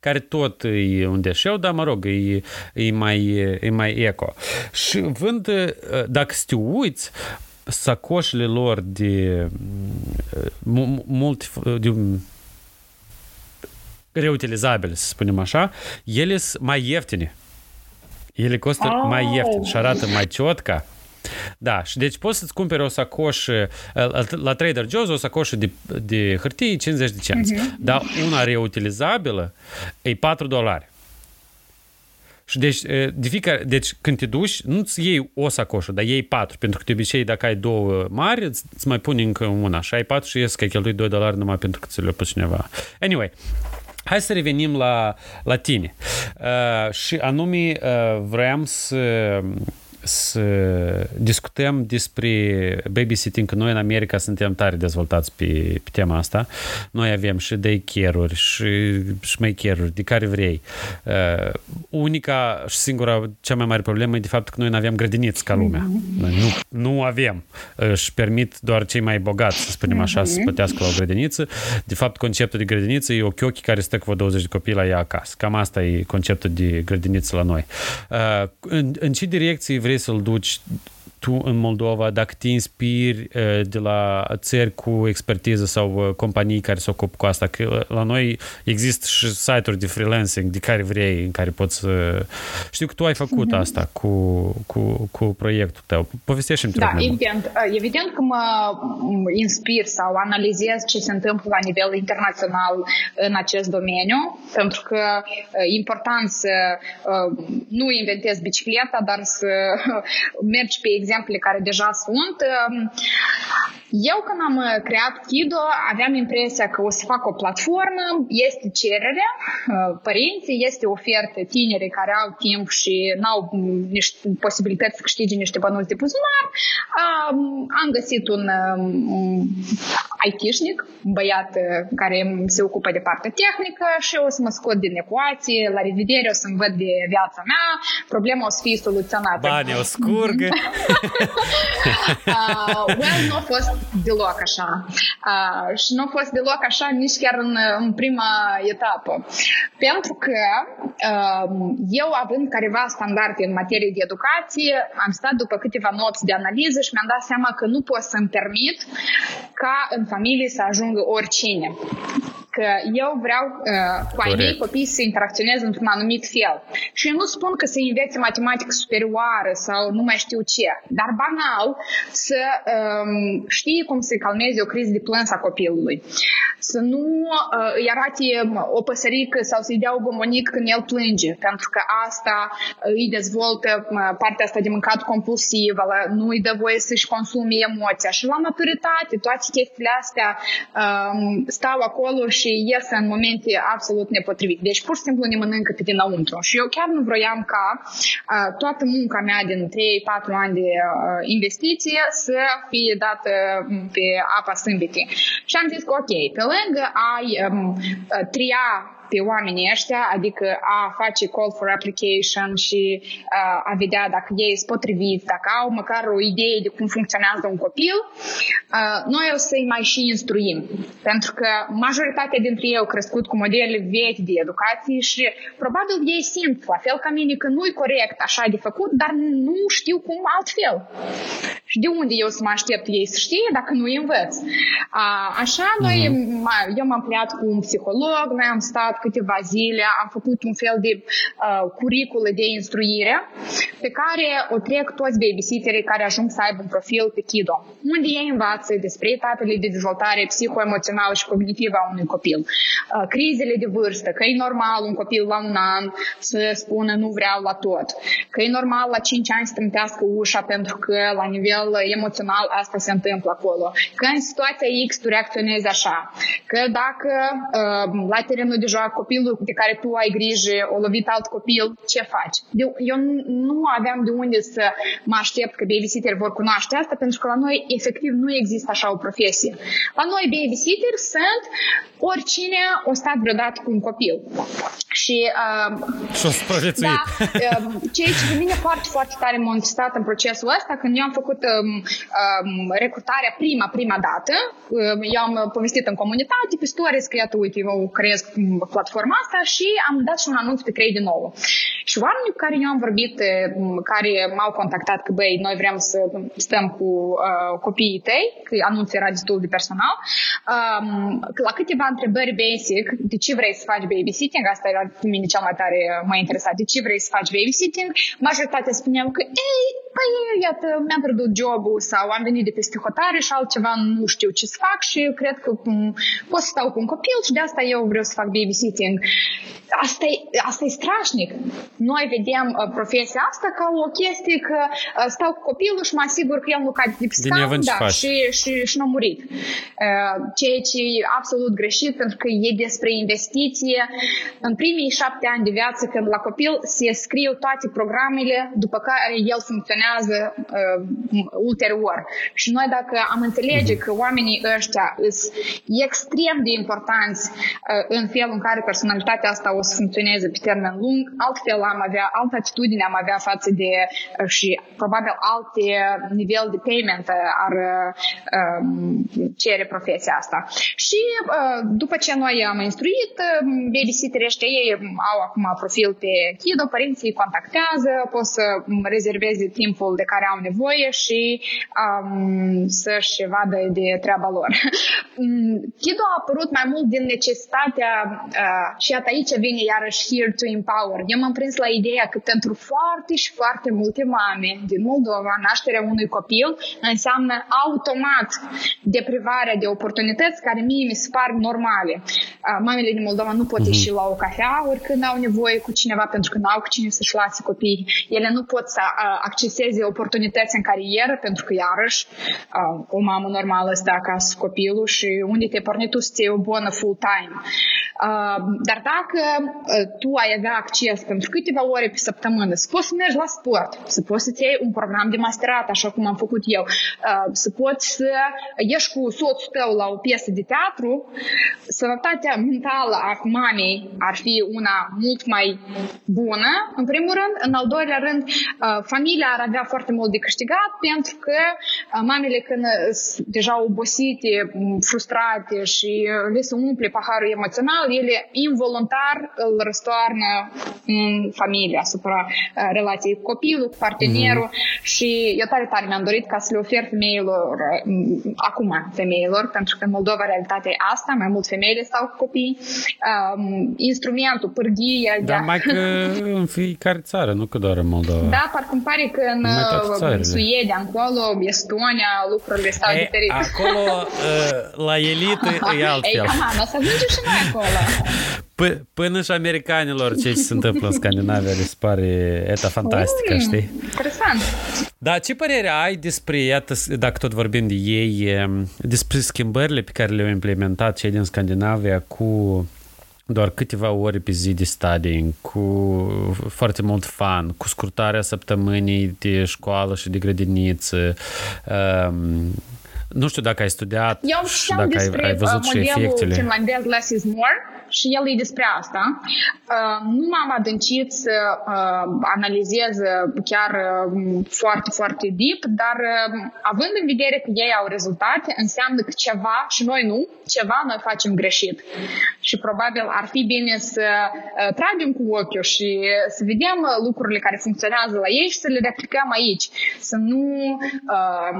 care tot e un deșeu, dar mă rog, e, e, mai, e mai eco. Și vând, uh, dacă te uiți, sacoșele lor de uh, mult de reutilizabile, să spunem așa, ele sunt mai ieftine. Ele costă oh. mai ieftin și arată mai ciotca. Da, și deci poți să-ți cumperi o sacoșă, la Trader Joe's o sacoșă de, de hârtie 50 de cenți, uh-huh. dar una reutilizabilă e 4 dolari. Și deci, de fiecare, deci când te duci, nu-ți iei o sacoșă, dar iei patru, pentru că de obicei dacă ai două mari, îți, îți mai puni încă una și ai patru și ies că ai cheltuit 2 dolari numai pentru că ți le-a pus cineva. Anyway, Hai să revenim la, la tine. Uh, și anume, uh, vreau să să discutăm despre babysitting, că noi în America suntem tare dezvoltați pe, pe tema asta. Noi avem și daycare-uri și șmeicheruri, de care vrei. Uh, unica și singura, cea mai mare problemă e de fapt că noi nu avem grădiniți ca lumea. Noi nu, nu avem. Își permit doar cei mai bogați, să spunem așa, să plătească la o grădiniță. De fapt, conceptul de grădiniță e o chiochi care stă cu 20 de copii la ea acasă. Cam asta e conceptul de grădiniță la noi. Uh, în, în ce direcție vrei să-l duci tu în Moldova, dacă te inspiri uh, de la țări cu expertiză sau uh, companii care se ocupă cu asta, că la noi există și site-uri de freelancing de care vrei, în care poți să... Știu că tu ai făcut mm-hmm. asta cu, cu, cu proiectul tău. Povestește-mi Da, evident. Uh, evident că mă inspir sau analizez ce se întâmplă la nivel internațional în acest domeniu, pentru că e important să nu inventezi bicicleta, dar să *laughs* mergi pe exemplu exemple care deja sunt. Eu când am uh, creat Kido aveam impresia că o să fac o platformă, este cerere, uh, părinții, este ofertă tinere care au timp și nu au mm, niște posibilități să câștige niște bănuți de buzunar. Am găsit un um, IT-șnic, un băiat uh, care se ocupă de partea tehnică și o să mă scot din ecuație, la revedere o să-mi văd de viața mea, problema o să fie soluționată. Banii o scurgă. *laughs* *laughs* uh, well, nu a fost deloc așa. Uh, și nu a fost deloc așa nici chiar în, în prima etapă. Pentru că uh, eu, având careva standarde în materie de educație, am stat după câteva nopți de analiză și mi-am dat seama că nu pot să-mi permit ca în familie să ajungă oricine că eu vreau uh, cu ai mei copii să interacționeze într-un anumit fel. Și eu nu spun că să învețe matematică superioară sau nu mai știu ce, dar banal să um, știe cum să calmeze o criză de plâns a copilului. Să nu uh, îi arate o păsărică sau să-i dea o bombonică când el plânge, pentru că asta uh, îi dezvoltă uh, partea asta de mâncat compulsiv, nu îi dă voie să-și consume emoția. Și la maturitate, toate chestiile astea um, stau acolo și și iese în momente absolut nepotrivite. Deci pur și simplu ne mănâncă pe dinăuntru. Și eu chiar nu vroiam ca uh, toată munca mea din 3-4 ani de uh, investiție să fie dată pe apa sâmbetei. Și am zis că ok, pe lângă ai um, tria pe oamenii ăștia, adică a face call for application și uh, a vedea dacă ei sunt potriviți, dacă au măcar o idee de cum funcționează un copil, uh, noi o să-i mai și instruim. Pentru că majoritatea dintre ei au crescut cu modele vechi de educație și probabil ei simt, la fel ca mine, că nu-i corect așa de făcut, dar nu știu cum altfel. Și de unde eu să mă aștept ei să știe dacă nu îi învăț? Uh, așa, noi, uh-huh. eu m-am pliat cu un psiholog, noi am stat câteva zile, am făcut un fel de uh, curicule de instruire pe care o trec toți babysitterii care ajung să aibă un profil pe Kido, unde ei învață despre etapele de dezvoltare psihoemoțională și cognitivă a unui copil, uh, crizele de vârstă, că e normal un copil la un an să spună nu vreau la tot, că e normal la 5 ani să trântească ușa pentru că la nivel emoțional asta se întâmplă acolo, că în situația X tu reacționezi așa, că dacă uh, la terenul de joacă copilul de care tu ai grijă, o lovit alt copil, ce faci? De, eu nu aveam de unde să mă aștept că babysitter vor cunoaște asta, pentru că la noi efectiv nu există așa o profesie. La noi babysitter sunt oricine o stat vreodată cu un copil. Și, uh, și o da, uh, ceea ce pe mine foarte, foarte tare m-a interesat în procesul ăsta, când eu am făcut um, um, recrutarea prima, prima dată, um, eu am povestit în comunitate, pe stories, că iată, uite, eu creez platforma asta și am dat și un anunț pe 3 de 9. Și oamenii cu care eu am vorbit, care m-au contactat că, băi, noi vrem să stăm cu uh, copiii tăi, că anunțul era destul de personal, um, la câteva întrebări basic, de ce vrei să faci babysitting, asta era pe mine cel mai tare m-a interesat, de ce vrei să faci babysitting, majoritatea spuneau că, ei, păi, iată, mi-am pierdut jobul sau am venit de peste hotare și altceva nu știu ce să fac și cred că pot să stau cu un copil și de asta eu vreau să fac babysitting. Asta e, asta e strașnic. Noi vedem uh, profesia asta ca o chestie că uh, stau cu copilul și mă asigur că el nu cade de pe scaun da, și, și, și nu a murit. Uh, ceea ce e absolut greșit pentru că e despre investiție. În primii șapte ani de viață când la copil se scriu toate programele după care el funcționează funcționează uh, ulterior. Și noi dacă am înțelege că oamenii ăștia sunt extrem de importanți uh, în felul în care personalitatea asta o să funcționeze pe termen lung, altfel am avea, altă atitudine am avea față de uh, și probabil alte nivel de payment ar uh, cere profesia asta. Și uh, după ce noi am instruit, uh, babysitterii ăștia ei au acum profil pe Kido, părinții contactează, pot să rezerveze timpul de care au nevoie și um, să-și vadă de treaba lor. *laughs* Kido a apărut mai mult din necesitatea uh, și iată aici vine iarăși here to empower. Eu m-am prins la ideea că pentru foarte și foarte multe mame din Moldova, nașterea unui copil înseamnă automat deprivarea de oportunități care mie mi se par normale. Uh, mamele din Moldova nu pot uh-huh. ieși la o cafea oricând au nevoie cu cineva pentru că n-au cu cine să-și lase copiii. Ele nu pot să uh, acceseze oportunități în carieră pentru că iarăși uh, o mamă normală stă acasă cu copilul și unde te porni tu să o bună full-time. Uh, dar dacă uh, tu ai avea acces pentru câteva ore pe săptămână, să poți să mergi la sport, să poți să-ți iei un program de masterat, așa cum am făcut eu, uh, să poți să ieși cu soțul tău la o piesă de teatru, sănătatea mentală a mamei ar fi una mult mai bună, în primul rând. În al doilea rând, familia ar avea foarte mult de câștigat pentru că mamele când sunt deja obosite, frustrate și le se umple paharul emoțional, ele involuntar îl răstoarnă în familie, asupra relației cu copilul, cu partenerul mm-hmm. și eu tare tare mi-am dorit ca să le ofer femeilor, acum femeilor, pentru că în Moldova realitatea e asta, mai mult femeile stau cu copii, um, instrumentul, pârghia. Dar mai că *laughs* în fiecare țară, nu că doar în Moldova. Da, parcă îmi pare că în Suedia, încolo, Estonia, lucrurile stau e, diferite. Acolo, la elită, e *laughs* altfel. Ei, o să ajungem și noi acolo. *laughs* P- până și americanilor ce se întâmplă în Scandinavia le se pare eta fantastică, mm, știi? Interesant. Da, ce părere ai despre, iată, dacă tot vorbim de ei, despre schimbările pe care le-au implementat cei din Scandinavia cu doar câteva ore pe zi de studying, cu foarte mult fan, cu scurtarea săptămânii de școală și de grădiniță. Um, nu știu dacă ai studiat Eu și dacă ai, ai văzut și efectele. finlandez Less is More și el e despre asta. Uh, nu m-am adâncit să uh, analizez chiar uh, foarte, foarte deep, dar având în vedere că ei au rezultate, înseamnă că ceva, și noi nu, ceva noi facem greșit. Și probabil ar fi bine să tragem cu ochiul și să vedem lucrurile care funcționează la ei și să le replicăm aici. Să nu uh,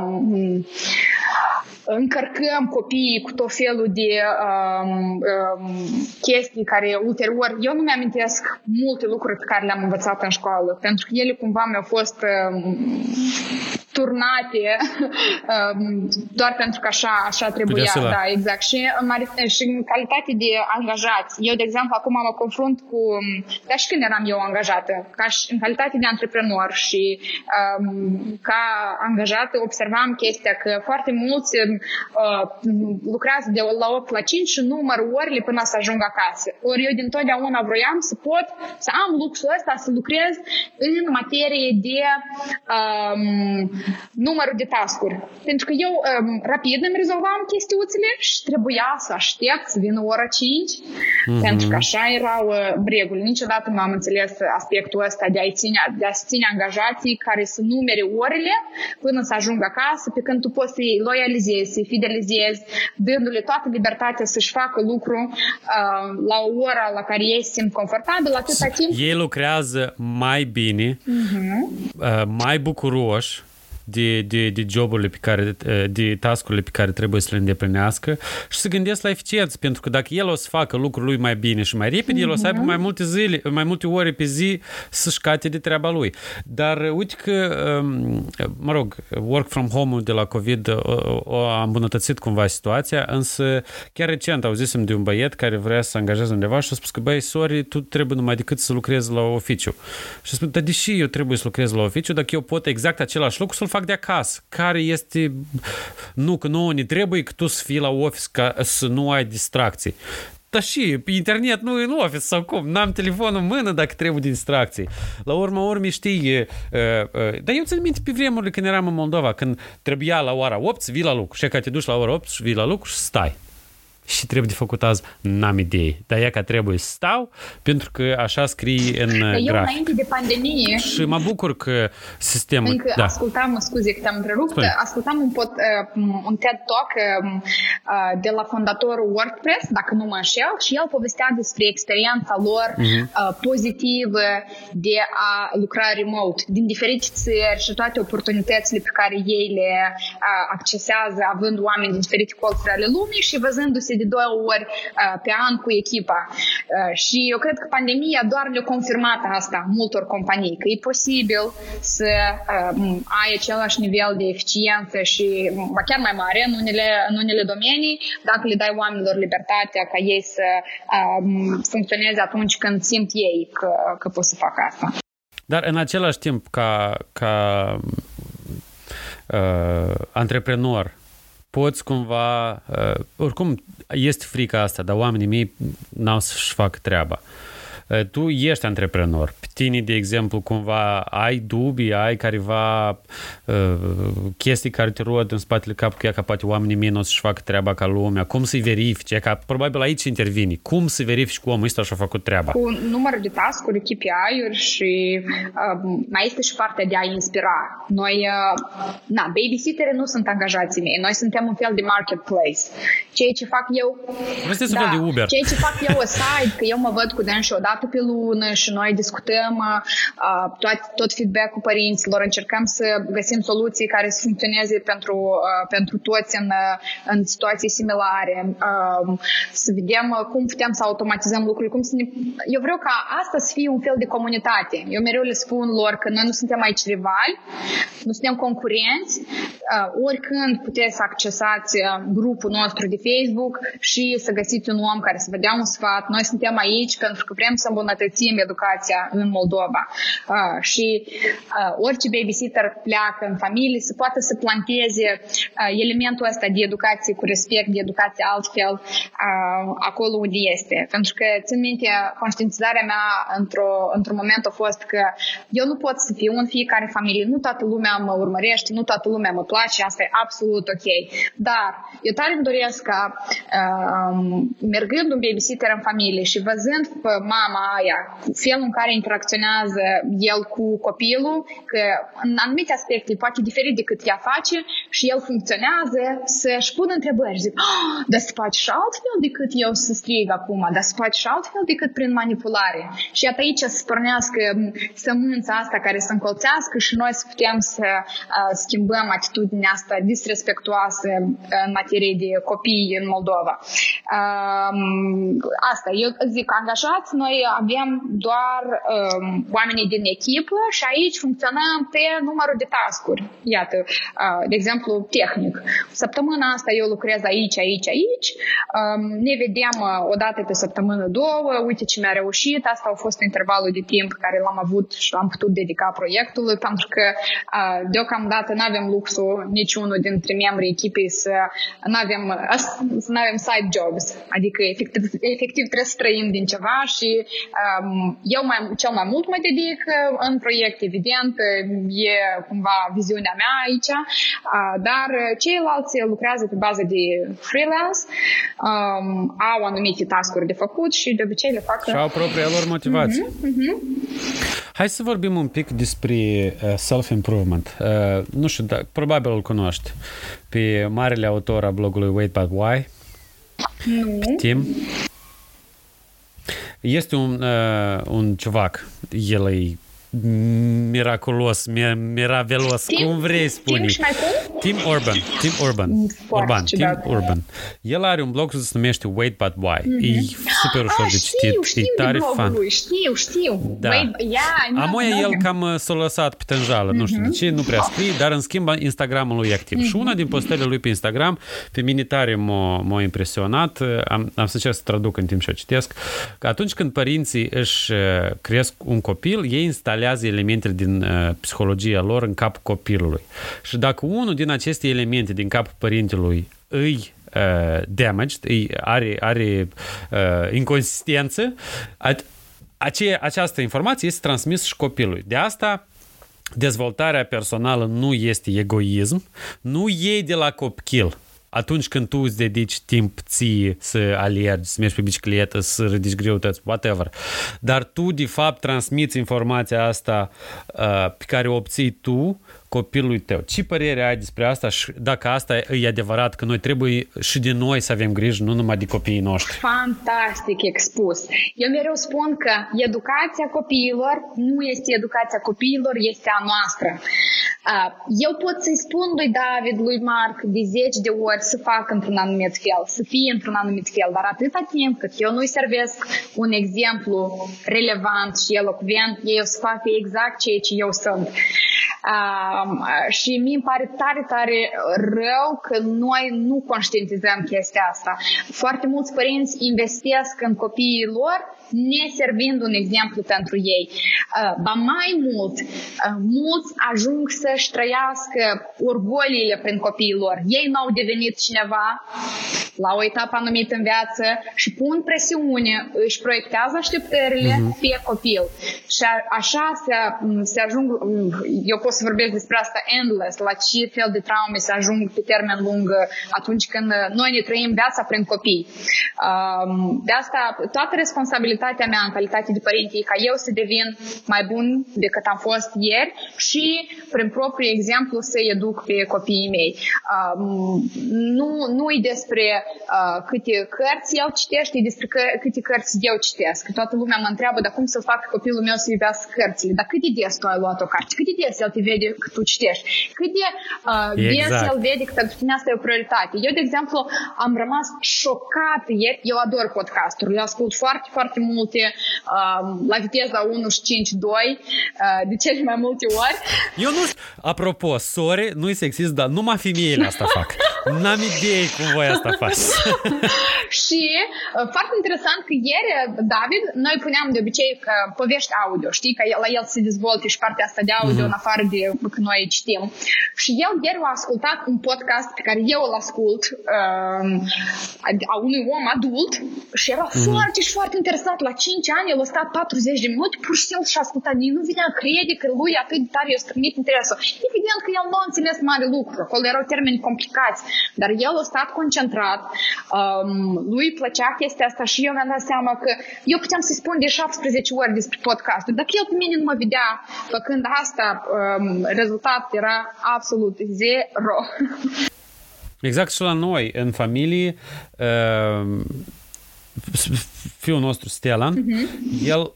încărcăm copiii cu tot felul de um, um, chestii care ulterior, eu nu mi-amintesc multe lucruri pe care le-am învățat în școală, pentru că ele cumva mi-au fost um, turnate *laughs* um, doar pentru că așa, așa trebuia. Da, exact. Și în, și în calitate de angajați. Eu, de exemplu, acum mă confrunt cu, dar și când eram eu angajată, ca și în calitate de antreprenor și um, ca angajată observam chestia că foarte mulți uh, lucrează de la 8 la 5 și număr orile până să ajung acasă. Ori eu din totdeauna vroiam să pot să am luxul ăsta să lucrez în materie de um, numărul de tascuri. Pentru că eu um, rapid îmi rezolvam chestiuțele și trebuia să aștept să vină ora 5, mm-hmm. pentru că așa erau uh, reguli. Niciodată nu am înțeles aspectul ăsta de a ține, de a ține angajații care să numere orele până să ajungă acasă, pe când tu poți să-i loializezi, să-i fidelizezi, dându-le toată libertatea să-și facă lucru uh, la o oră la care ei se simt confortabil, atâta timp. Ei lucrează mai bine, uh-huh. uh, mai bucuroși, de, de, de joburile pe care, de tascurile pe care trebuie să le îndeplinească și să gândesc la eficiență, pentru că dacă el o să facă lucrul lui mai bine și mai repede, uh-huh. el o să aibă mhm. mai multe zile, mai multe ore pe zi să-și cate de treaba lui. Dar uite că, um, mă rog, work from home-ul de la COVID o, o a îmbunătățit cumva situația, însă chiar recent auzisem de un băiet care vrea să angajeze undeva și a spus că, băi, sorry, tu trebuie numai decât să lucrezi la oficiu. Și a spus, dar deși eu trebuie să lucrez la oficiu, dacă eu pot exact același lucru să-l fac de acasă. Care este... Nu, că nu ne trebuie că tu să fii la office ca să nu ai distracții dar și pe internet, nu în office sau cum, n-am telefonul în mână dacă trebuie distracții. La urma urmei, știi, uh, uh, dar eu țin minte pe vremurile când eram în Moldova, când trebuia la ora 8 să vii la lucru și că te duci la ora 8 și vii la lucru și stai și trebuie de făcut azi, n-am idei. Dar e că trebuie să stau, pentru că așa scrie în Eu grafic. înainte de pandemie... Și mă bucur că sistemul... Încă da. ascultam, scuze că te-am întrerupt, Spune. ascultam un, pot, uh, un TED Talk uh, uh, de la fondatorul WordPress, dacă nu mă înșel, și el povestea despre experiența lor uh-huh. pozitivă de a lucra remote din diferite țări și toate oportunitățile pe care ei le accesează având oameni din diferite colțuri ale lumii și văzându-se de două ori uh, pe an cu echipa. Uh, și eu cred că pandemia doar le-a confirmat asta multor companii, că e posibil să uh, ai același nivel de eficiență și chiar mai mare în unele, în unele domenii, dacă le dai oamenilor libertatea ca ei să funcționeze atunci când simt ei că, că pot să facă asta. Dar în același timp, ca, ca uh, antreprenor, poți cumva, uh, oricum este frica asta, dar oamenii mei n-au să-și facă treaba. Uh, tu ești antreprenor. Pe tine, de exemplu, cumva ai dubii, ai careva uh, chestii care te rod în spatele capului, ca poate oamenii mei nu o să-și facă treaba ca lumea. Cum să-i verifice? Ca probabil aici intervine. Cum să verifici cu omul ăsta și-a făcut treaba? Cu numărul de task-uri, KPI-uri și uh, mai este și partea de a inspira. Noi, uh, na, babysitter nu sunt angajații mei. Noi suntem un fel de marketplace. Ceea ce fac eu... Este da, un fel de Uber. Ceea ce fac eu aside, că eu mă văd cu dânsi o dată pe lună și noi discutăm uh, tot, tot feedback-ul părinților, încercăm să găsim soluții care să funcționeze pentru, uh, pentru toți în, în situații similare, uh, să vedem cum putem să automatizăm lucruri, cum să ne... Eu vreau ca asta să fie un fel de comunitate. Eu mereu le spun lor că noi nu suntem aici rivali, nu suntem concurenți, uh, oricând puteți să accesați grupul nostru de Facebook și să găsiți un om care să vă dea un sfat. Noi suntem aici pentru că vrem să îmbunătățim educația în Moldova. Uh, și uh, orice babysitter pleacă în familie să poată să planteze uh, elementul ăsta de educație cu respect, de educație altfel uh, acolo unde este. Pentru că, țin minte, conștientizarea mea într-o, într-un moment a fost că eu nu pot să fiu în fiecare familie, nu toată lumea mă urmărește, nu toată lumea mă place, asta e absolut ok. Dar eu tare îmi doresc ca uh, mergând un babysitter în familie și văzând pe mama aia, felul în care interacționează el cu copilul, că în anumite aspecte poate diferit decât ea face și el funcționează, să-și pună întrebări. Zic, oh, dar să faci și altfel decât eu să strig acum, dar să faci și altfel decât prin manipulare. Și iată aici să pornească sămânța asta care să încolțească și noi să putem să uh, schimbăm atitudinea asta disrespectuoasă în materie de copii în Moldova. Uh, asta, eu zic, angajați, noi avem doar um, oamenii din echipă și aici funcționăm pe numărul de tascuri. Iată, uh, de exemplu, tehnic. Săptămâna asta eu lucrez aici, aici, aici. Um, ne vedem uh, o dată pe săptămână, două. Uite ce mi-a reușit. Asta a fost intervalul de timp care l-am avut și l-am putut dedica proiectului, pentru că uh, deocamdată nu avem luxul niciunul dintre membrii echipei să nu avem, să nu avem side jobs. Adică efectiv, efectiv trebuie să trăim din ceva și um, eu mai, cel mai mult mă dedic în proiect, evident, e cumva viziunea mea aici, uh, dar ceilalți lucrează pe bază de freelance, um, au anumite task-uri de făcut și de obicei le fac... Și au propria lor motivație. Uh-huh, uh-huh. Hai să vorbim un pic despre uh, self-improvement. Uh, nu știu, da, probabil îl cunoști pe marele autor a blogului Wait But Why. Nu. Știm. Este un, uh, un ciuvac, el e miraculos, miravelos, Tim, cum vrei spune. Tim, Tim Urban. Tim Urban. Urban. Tim Urban. El are un blog se numește Wait But Why. Mm-hmm. E super ușor ah, de citit. Știu, știu e tare fan. Lui. Știu, știu. Da. Wait, yeah, Amoia no, el cam uh, s-a lăsat pe tânjală, mm-hmm. nu știu de mhm. ce, nu prea scrie, dar în schimb Instagramul lui e activ. Mm-hmm. Și una din postările lui pe Instagram, pe mine tare m-a, m-a impresionat, am, am să cer să traduc în timp ce o citesc, că atunci când părinții își uh, cresc un copil, ei instalează instalează elementele din uh, psihologia lor în capul copilului. Și dacă unul din aceste elemente din capul părintelui îi uh, damaged, are, are uh, inconsistență, ace, această informație este transmisă și copilului. De asta dezvoltarea personală nu este egoism, nu iei de la copil atunci când tu îți dedici timp ție să alergi, să mergi pe bicicletă, să ridici greutăți, whatever. Dar tu, de fapt, transmiți informația asta uh, pe care o obții tu copilului tău. Ce părere ai despre asta și dacă asta e adevărat, că noi trebuie și de noi să avem grijă, nu numai de copiii noștri? Fantastic expus. Eu mereu spun că educația copiilor nu este educația copiilor, este a noastră. Eu pot să-i spun lui David, lui Marc, de zeci de ori să facă într-un anumit fel, să fie într-un anumit fel, dar atâta timp cât eu nu-i servesc un exemplu relevant și elocvent, ei o să facă exact ceea ce eu sunt. Um, și mi îmi pare tare, tare rău că noi nu conștientizăm chestia asta. Foarte mulți părinți investesc în copiii lor neservind un exemplu pentru ei. Uh, ba mai mult, uh, mulți ajung să-și trăiască orgoliile prin copiii lor. Ei n-au devenit cineva la o etapă anumită în viață și pun presiune, își proiectează așteptările uh-huh. pe copil. Și a, așa se, se ajung, eu pot să vorbesc despre asta endless, la ce fel de traume se ajung pe termen lung atunci când noi ne trăim viața prin copii. Um, de asta, toată responsabilitatea mea în calitate de părinte e ca eu să devin mai bun decât am fost ieri și prin propriu exemplu să educ pe copiii mei. Um, nu, nu e despre uh, câte cărți el citește, e despre că, câte cărți eu citesc. Toată lumea mă întreabă, dar cum să fac copilul meu să iubească cărțile? Dar cât de des tu ai luat o carte? Cât de des el te vede că tu citești? Cât de uh, exact. des el vede că pentru tine asta e o prioritate? Eu, de exemplu, am rămas șocat ieri. Eu ador podcasturi, le ascult foarte, foarte multe uh, la viteza 1.5.2 uh, de cele mai multe ori. Eu nu știu, apropo, sorry, nu-i sexist, dar numai femeile asta fac. N-am idee cum voi asta faci. *laughs* și uh, foarte interesant că ieri, David, noi puneam de obicei că povești audio, știi, că la el se dezvolte și partea asta de audio mm-hmm. în afară de că noi citim. Și el ieri a ascultat un podcast pe care eu îl ascult uh, a unui om adult și era mm-hmm. foarte și foarte interesat. La 5 ani el a stat 40 de minute pur și simplu și a ascultat. Nu vinea crede că lui atât de tare i-a strânit interesul. Evident că el nu a înțeles mare lucru. Acolo erau termeni complicați. Dar el a stat concentrat. Um, lui plăcea chestia asta și eu mi-am dat seama că eu puteam să spun de 17 ori despre podcastul. Dacă el pe mine nu mă vedea făcând asta, um, rezultatul era absolut zero. *laughs* Exact și la noi, în familie, uh, fiul nostru, Stellan, uh-huh. el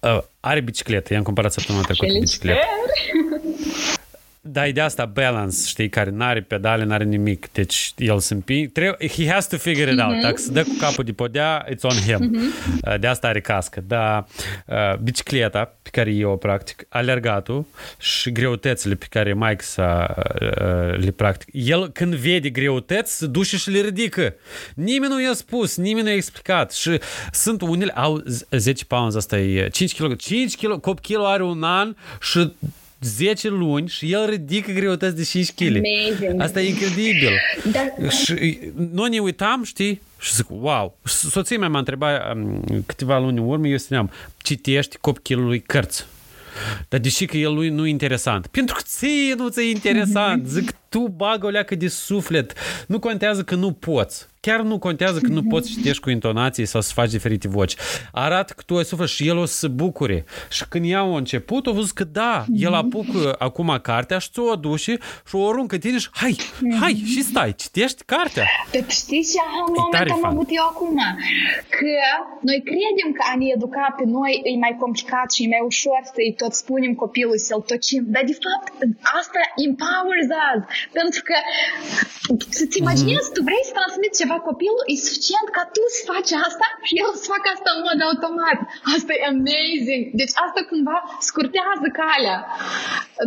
uh, are bicicletă. I-am cumpărat săptămâna trecută bicicletă. Da, e de asta balance, știi, care n-are pedale, n-are nimic. Deci el se împinge. Trebuie, he has to figure it out. Mm-hmm. Dacă se dă cu capul de podea, it's on him. Mm-hmm. De asta are cască. Dar uh, bicicleta pe care eu o practic, alergatul și greutățile pe care Mike sa uh, le practic. El când vede greutăți, se duce și le ridică. Nimeni nu i-a spus, nimeni nu i-a explicat. Și sunt unele, au 10 pounds, asta e 5 kg. 5 kg, copilul are un an și 10 luni și el ridică greutăți de 5 kg. Amazing. Asta e incredibil. Da. Și noi ne uitam, știi, și zic, wow. Soția mea m-a întrebat um, câteva luni în urmă, eu spuneam, citești copilului cărți. Dar deși că el lui nu e interesant. Pentru că ție nu ți-e interesant. *laughs* Zic, tu bagă o leacă de suflet. Nu contează că nu poți. Chiar nu contează că nu poți citești cu intonații sau să faci diferite voci. Arată că tu ai suflet și el o să se bucure. Și când ea a început, a văzut că da, el apucă acum cartea și ți-o aduce și o aruncă tine și hai, hai și stai, citești cartea. Dar știi ce moment am avut eu acum? Că noi credem că a ne educa pe noi e mai complicat și e mai ușor să-i tot spunem copilul să-l tocim. Dar de fapt asta empowers us. Pentru că să-ți imaginezi, mm-hmm. tu vrei să transmiți ceva copilul, e suficient ca tu să faci asta și el să facă asta în mod automat. Asta e amazing. Deci asta cumva scurtează calea.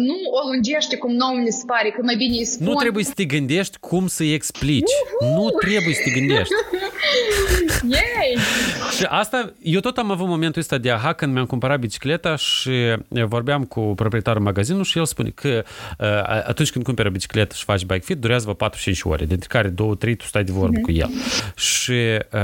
nu o lungește cum nouă ne se pare, că mai bine îi spun. Nu trebuie să te gândești cum să-i explici. Uh-huh. Nu trebuie să te gândești. *laughs* Yay! Și asta, eu tot am avut momentul ăsta de aha când mi-am cumpărat bicicleta și vorbeam cu proprietarul magazinului și el spune că atunci când cumperi o bicicletă și faci bike fit, durează vă 4-5 ore, dintre care 2-3 tu stai de vorbă uh-huh. cu el. Și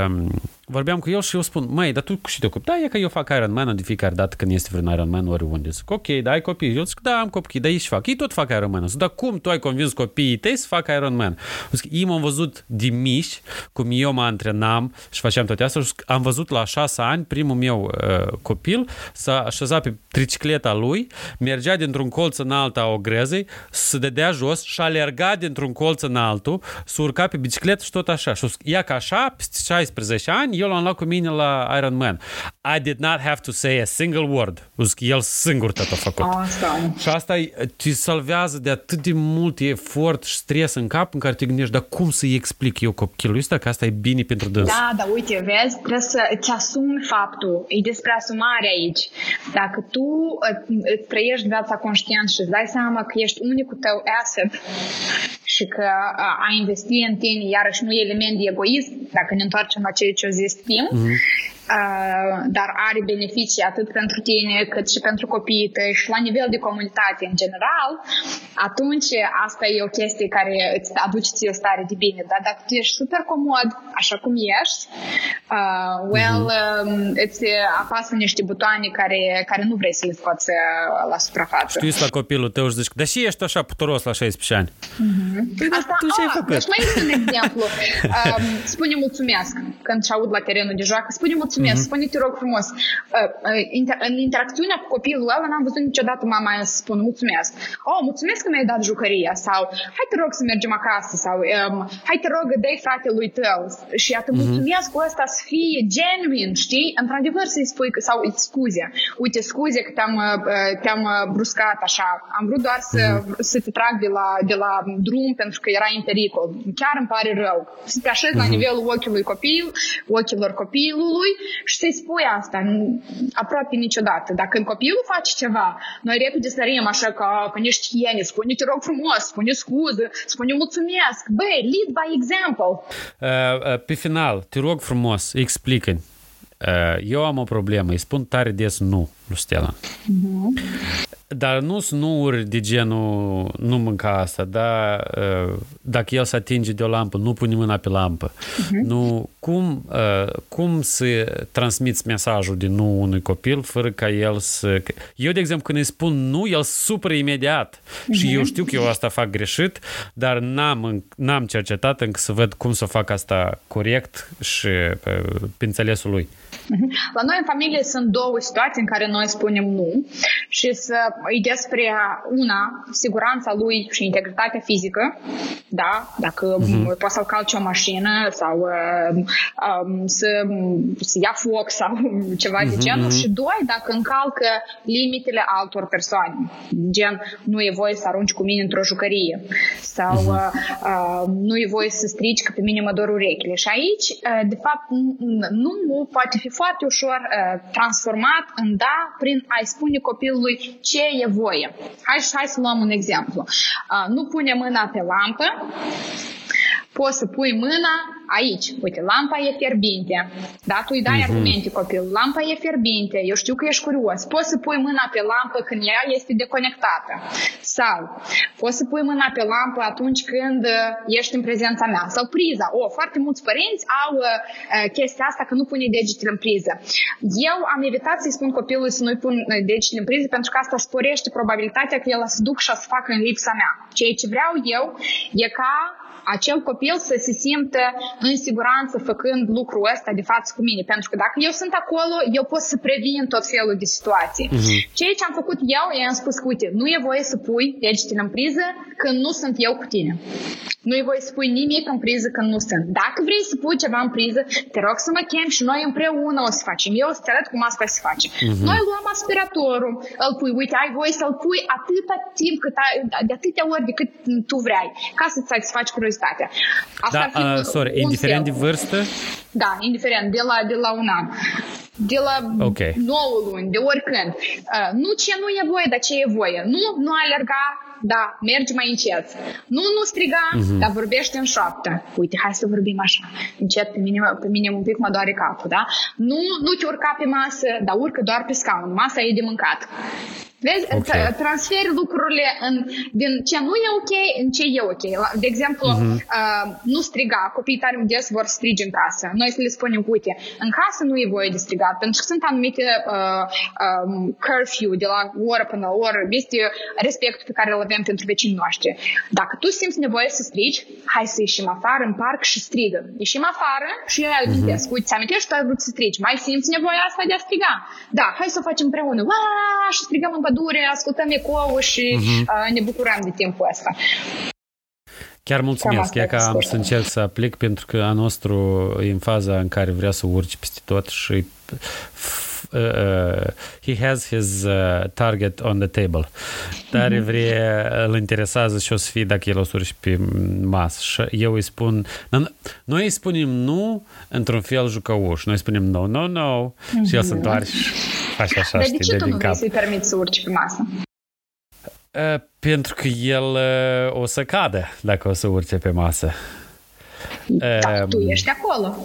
um, vorbeam cu el și eu spun, măi, dar tu cu și te ocupi? Da, e că eu fac Ironman de fiecare dată când este vreun Ironman oriunde. Zic, ok, da, ai copii? Eu zic, da, am copii, dar ei și fac. Ei tot fac Ironman. Zic, dar cum tu ai convins copiii tăi să facă Ironman? Zic, ei m-am văzut de mici, cum eu mă antrenam și făceam toate astea. Am văzut la șase ani primul meu uh, copil s-a așezat pe tricicleta lui, mergea dintr-un colț în alta a ogrezei, se dădea jos și alerga dintr-un colț în altul, s-a urcat pe bicicletă și tot așa. Și ia ca așa, peste 16 ani, eu l-am luat cu mine la Iron Man. I did not have to say a single word. Zic, el singur tot a făcut. Asta. Și asta te salvează de atât de mult efort și stres în cap în care te gândești, dar cum să-i explic eu copilului ăsta că asta e bine pentru dâns? Da, dar uite, vezi, trebuie să îți asumi faptul. E despre asumare aici. Dacă tu îți trăiești viața conștient și îți dai seama că ești unicul tău asset și că a investi în tine, iarăși nu e element de egoism, dacă ne întoarcem la ceea ce o zis Tim, mm-hmm. Uh, dar are beneficii atât pentru tine cât și pentru copiii tăi și la nivel de comunitate în general, atunci asta e o chestie care îți aduce ție o stare de bine. Dar dacă tu ești super comod, așa cum ești, uh, well, mm-hmm. um, îți apasă niște butoane care, care nu vrei să le scoți uh, la suprafață. Știți la copilul tău și zici, deși ești așa puturos la 16 ani. Mm-hmm. Păi, Asta, tu ce ai făcut? Deci mai este un exemplu. *laughs* Um, spune mulțumesc când și aud la terenul de joacă. Spune mulțumesc, mm-hmm. spune te rog frumos. Uh, uh, inter- în interacțiunea cu copilul ăla n-am văzut niciodată mama să spun mulțumesc. Oh, mulțumesc că mi-ai dat jucăria sau hai te rog să mergem acasă sau um, hai te rog dai fratelui tău și atât mm-hmm. mulțumesc cu ăsta să fie genuine, știi? Într-adevăr să-i spui că, sau îți scuze. Uite, scuze că te-am, uh, te-am uh, bruscat așa. Am vrut doar să, mm-hmm. să te trag de la, de la drum pentru că era în pericol. Chiar îmi pare rău. Să te așezi uh-huh. la mhm. nivelul ochiului copil, ochilor copilului și să-i spui asta aproape niciodată. Dacă copilul face ceva, noi repede sărim așa ca, ca niște hiene, spune te rog frumos, spune scuză, spune mulțumesc. Băi, lead by example. Uh, uh, pe final, te rog frumos, explică uh, eu am o problemă, îi spun tare des nu lui Stella. Uh-huh. Dar nu sunt nuuri de genul nu mânca asta, da, dacă el se atinge de o lampă, nu pune mâna pe lampă. Uh-huh. Nu, cum, cum să transmiți mesajul de nu unui copil fără ca el să... Eu, de exemplu, când îi spun nu, el supără imediat. Uh-huh. Și eu știu că eu asta fac greșit, dar n-am, n-am cercetat încă să văd cum să fac asta corect și pe, pe înțelesul lui. La noi în familie sunt două situații în care noi spunem nu și să e despre una, siguranța lui și integritatea fizică, da, dacă uh-huh. poate să calce o mașină sau uh, um, să, să ia foc sau *laughs* ceva uh-huh. de genul și doi, dacă încalcă limitele altor persoane, gen nu e voie să arunci cu mine într-o jucărie sau uh-huh. uh, nu e voie să strici că pe mine mă dor urechile și aici, uh, de fapt, nu poate fi foarte ușor uh, transformat în da prin a-i spune copilului ce e voie. Hai, hai să luăm un exemplu. Uh, nu pune mâna pe lampă, poți să pui mâna aici. Uite, lampa e fierbinte. Da? Tu îi dai uh-huh. argumente copilul. Lampa e fierbinte. Eu știu că ești curios. Poți să pui mâna pe lampă când ea este deconectată. Sau poți să pui mâna pe lampă atunci când uh, ești în prezența mea. Sau priza. O, foarte mulți părinți au uh, uh, chestia asta că nu pune degetele în priză. Eu am evitat să-i spun copilului să nu-i pun uh, degetele în priză pentru că asta sporește probabilitatea că el să duc și să facă în lipsa mea. Ceea ce vreau eu e ca acel copil să se simtă în siguranță făcând lucrul ăsta de față cu mine. Pentru că dacă eu sunt acolo, eu pot să previn tot felul de situații. Uh-huh. Ceea ce am făcut eu, i-am spus că, uite, nu e voie să pui degetele în priză când nu sunt eu cu tine. Nu e voie să pui nimic în priză când nu sunt. Dacă vrei să pui ceva în priză, te rog să mă chem și noi împreună o să facem. Eu o să te arăt cum asta se face. Uh-huh. Noi luăm aspiratorul, îl pui, uite, ai voie să-l pui atâta timp, cât ai, de atâtea ori de cât tu vrei, ca să-ți faci curiozitatea. Asta da, uh, sorry, indiferent de vârstă? Da, indiferent, de la, de la un an. de la okay. 9 luni, de oricând. Uh, nu ce nu e voie, dar ce e voie. Nu, nu alerga, da, mergi mai încet. Nu, nu striga, uh-huh. dar vorbește în șoaptă. Uite, hai să vorbim așa, încet, pe mine, pe mine un pic mă doare capul, da? Nu, nu te urca pe masă, dar urcă doar pe scaun. Masa e de mâncat. Vezi, okay. transferi lucrurile în, din ce nu e ok în ce e ok. De exemplu, uh-huh. uh, nu striga. Copiii tare des vor strige în casă. Noi să le spunem, uite, în casă nu e voie de strigat, pentru că sunt anumite uh, um, curfew de la oră până la oră. Este respectul pe care îl avem pentru vecinii noștri. Dacă tu simți nevoie să strigi, hai să ieșim afară în parc și strigă. Ieșim afară și eu îi amintesc. Uh-huh. Uite, ți amintești, tu ai vrut să strigi. Mai simți nevoia asta de a striga? Da, hai să o facem împreună. Ua, și strigăm în pădure, ascultăm ecou și uh-huh. ne bucurăm de timpul ăsta. Chiar mulțumesc, e că am să încerc să aplic pentru că a nostru e în faza în care vrea să urci peste tot și uh, uh, he has his uh, target on the table. Dar mm-hmm. vrea, îl interesează și o să fie dacă el o să urci pe masă. Și eu îi spun, noi îi spunem nu într-un fel jucăuș. Noi spunem no, no, no mm-hmm. și el se mhm. întoarce Așa, așa, Dar de ce tu nu vrei să-i permiți să urci pe masă? Uh, pentru că el uh, o să cadă dacă o să urce pe masă. Da, uh, tu ești acolo.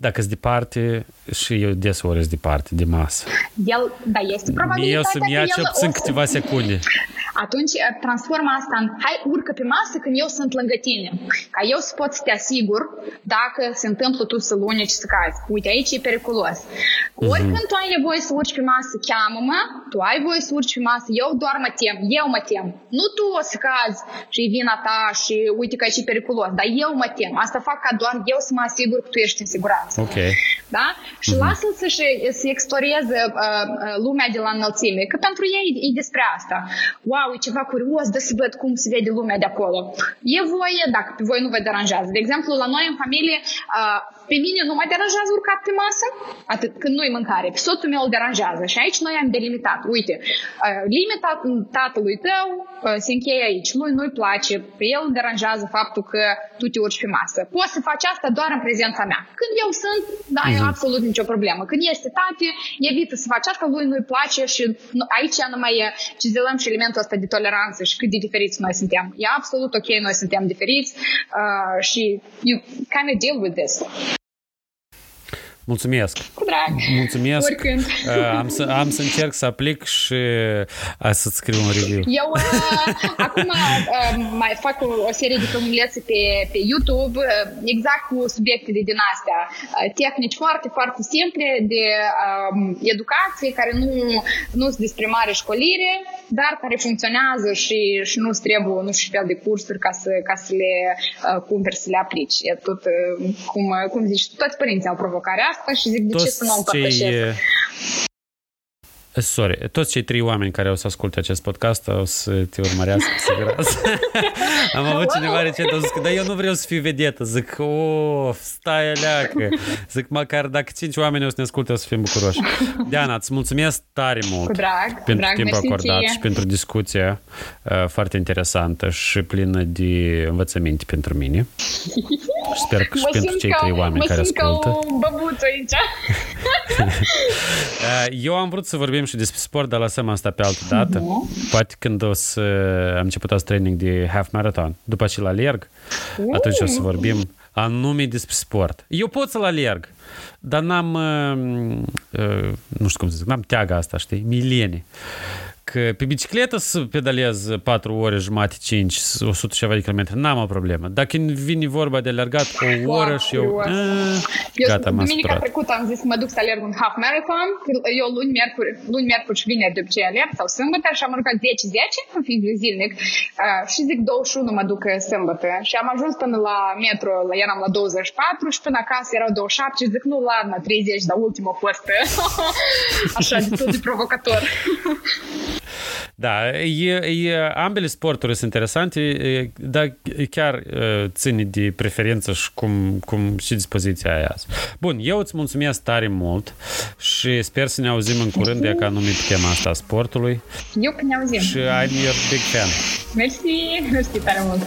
Dacă sunt departe și eu deseori sunt departe de masă. El, da, este probabilitatea Eu să-mi ia cel puțin câteva secunde *laughs* atunci transformă asta în hai urcă pe masă când eu sunt lângă tine. Ca eu să pot să te asigur dacă se întâmplă tu să luni și să cazi. Uite, aici e periculos. Uh-huh. Oricând tu ai nevoie să urci pe masă, cheamă-mă, tu ai voie să urci pe masă, eu doar mă tem, eu mă tem. Nu tu o să cazi și e vina ta și uite că aici e periculos, dar eu mă tem. Asta fac ca doar eu să mă asigur că tu ești în siguranță. Ok. Da? Și uh-huh. lasă-l să-și să exploreze uh, uh, lumea de la înălțime, că pentru ei e despre asta. Wow, e ceva curios, de să văd cum se vede lumea de acolo. E voie, dacă pe voi nu vă deranjează. De exemplu, la noi în familie, uh, pe mine nu mă deranjează urcat pe masă, atât când nu-i mâncare. Pe soțul meu îl deranjează. Și aici noi am delimitat. Uite, uh, limita tatălui tău uh, se încheie aici. Lui nu-i place, pe el îl deranjează faptul că tu te urci pe masă. Poți să faci asta doar în prezența mea. Când eu sunt, da, uh-huh. absolut nicio problemă. Când este tate, evită să faci asta, lui nu-i place și aici nu mai cizelăm și elementul ăsta de toleranță și cât de diferiți noi suntem. E absolut ok, noi suntem diferiți uh, și you kind of deal with this. Mulțumesc! Cu drag! Mulțumesc! Oricând! *laughs* Uh, am, să, am să încerc să aplic și uh, să-ți scriu un review. Eu uh, acum uh, mai fac o, o serie de filmulețe pe, pe YouTube uh, exact cu subiecte de din astea. Uh, tehnici foarte, foarte simple de uh, educație care nu, nu sunt despre mare școlire, dar care funcționează și, și nu trebuie nu știu fel de cursuri ca să, ca să le uh, cumperi, să le aplici. E tot, uh, cum, cum zici, toți părinții au provocarea asta și zic de Toți ce să nu împărtășesc. Sorry, toți cei trei oameni care o să asculte acest podcast o să te urmărească siguranță. *laughs* Am avut cineva recent, o zis că, dar eu nu vreau să fiu vedetă. Zic, of, stai aleacă. Zic, măcar dacă cinci oameni o să ne asculte, o să fim bucuroși. Diana, îți mulțumesc tare mult cu drag, pentru drag, timpul acordat ție. și pentru discuția uh, foarte interesantă și plină de învățăminte pentru mine. Și *laughs* sper că și pentru cei trei oameni care ascultă. Mă simt aici. Uh, *laughs* eu am vrut să vorbim și despre sport, dar lăsăm asta pe altă dată. Uh-huh. Poate când o să am început azi training de half marathon, după ce la alerg, uh. atunci o să vorbim anume despre sport. Eu pot să-l alerg, dar n-am, uh, uh, nu știu cum să zic, n-am teaga asta, știi, milenii că pe bicicletă să pedalez 4 ore jumate, 5, 100 ceva de kilometri, n-am o problemă. Dacă vine vorba de alergat o oră și eu... A, eu gata, m-am Duminica trecută am zis că mă duc să alerg un half marathon. Eu luni, miercuri, luni, miercuri și vineri de obicei alerg sau sâmbătă și am alergat 10-10 în fi zilnic. Uh, și zic 21 mă duc sâmbătă. Și am ajuns până la metro, eram la 24 și până acasă erau 27 și zic nu, ladna, 30, dar ultimul a fost *laughs* așa de tot de provocator. Da, e, e, ambele sporturi sunt interesante, dar chiar ține de preferință și cum, cum și dispoziția aia. Bun, eu îți mulțumesc tare mult și sper să ne auzim în curând de ca numit pe tema asta a sportului. Eu că ne auzim. Și I'm your big fan. Mersi, mersi tare mult.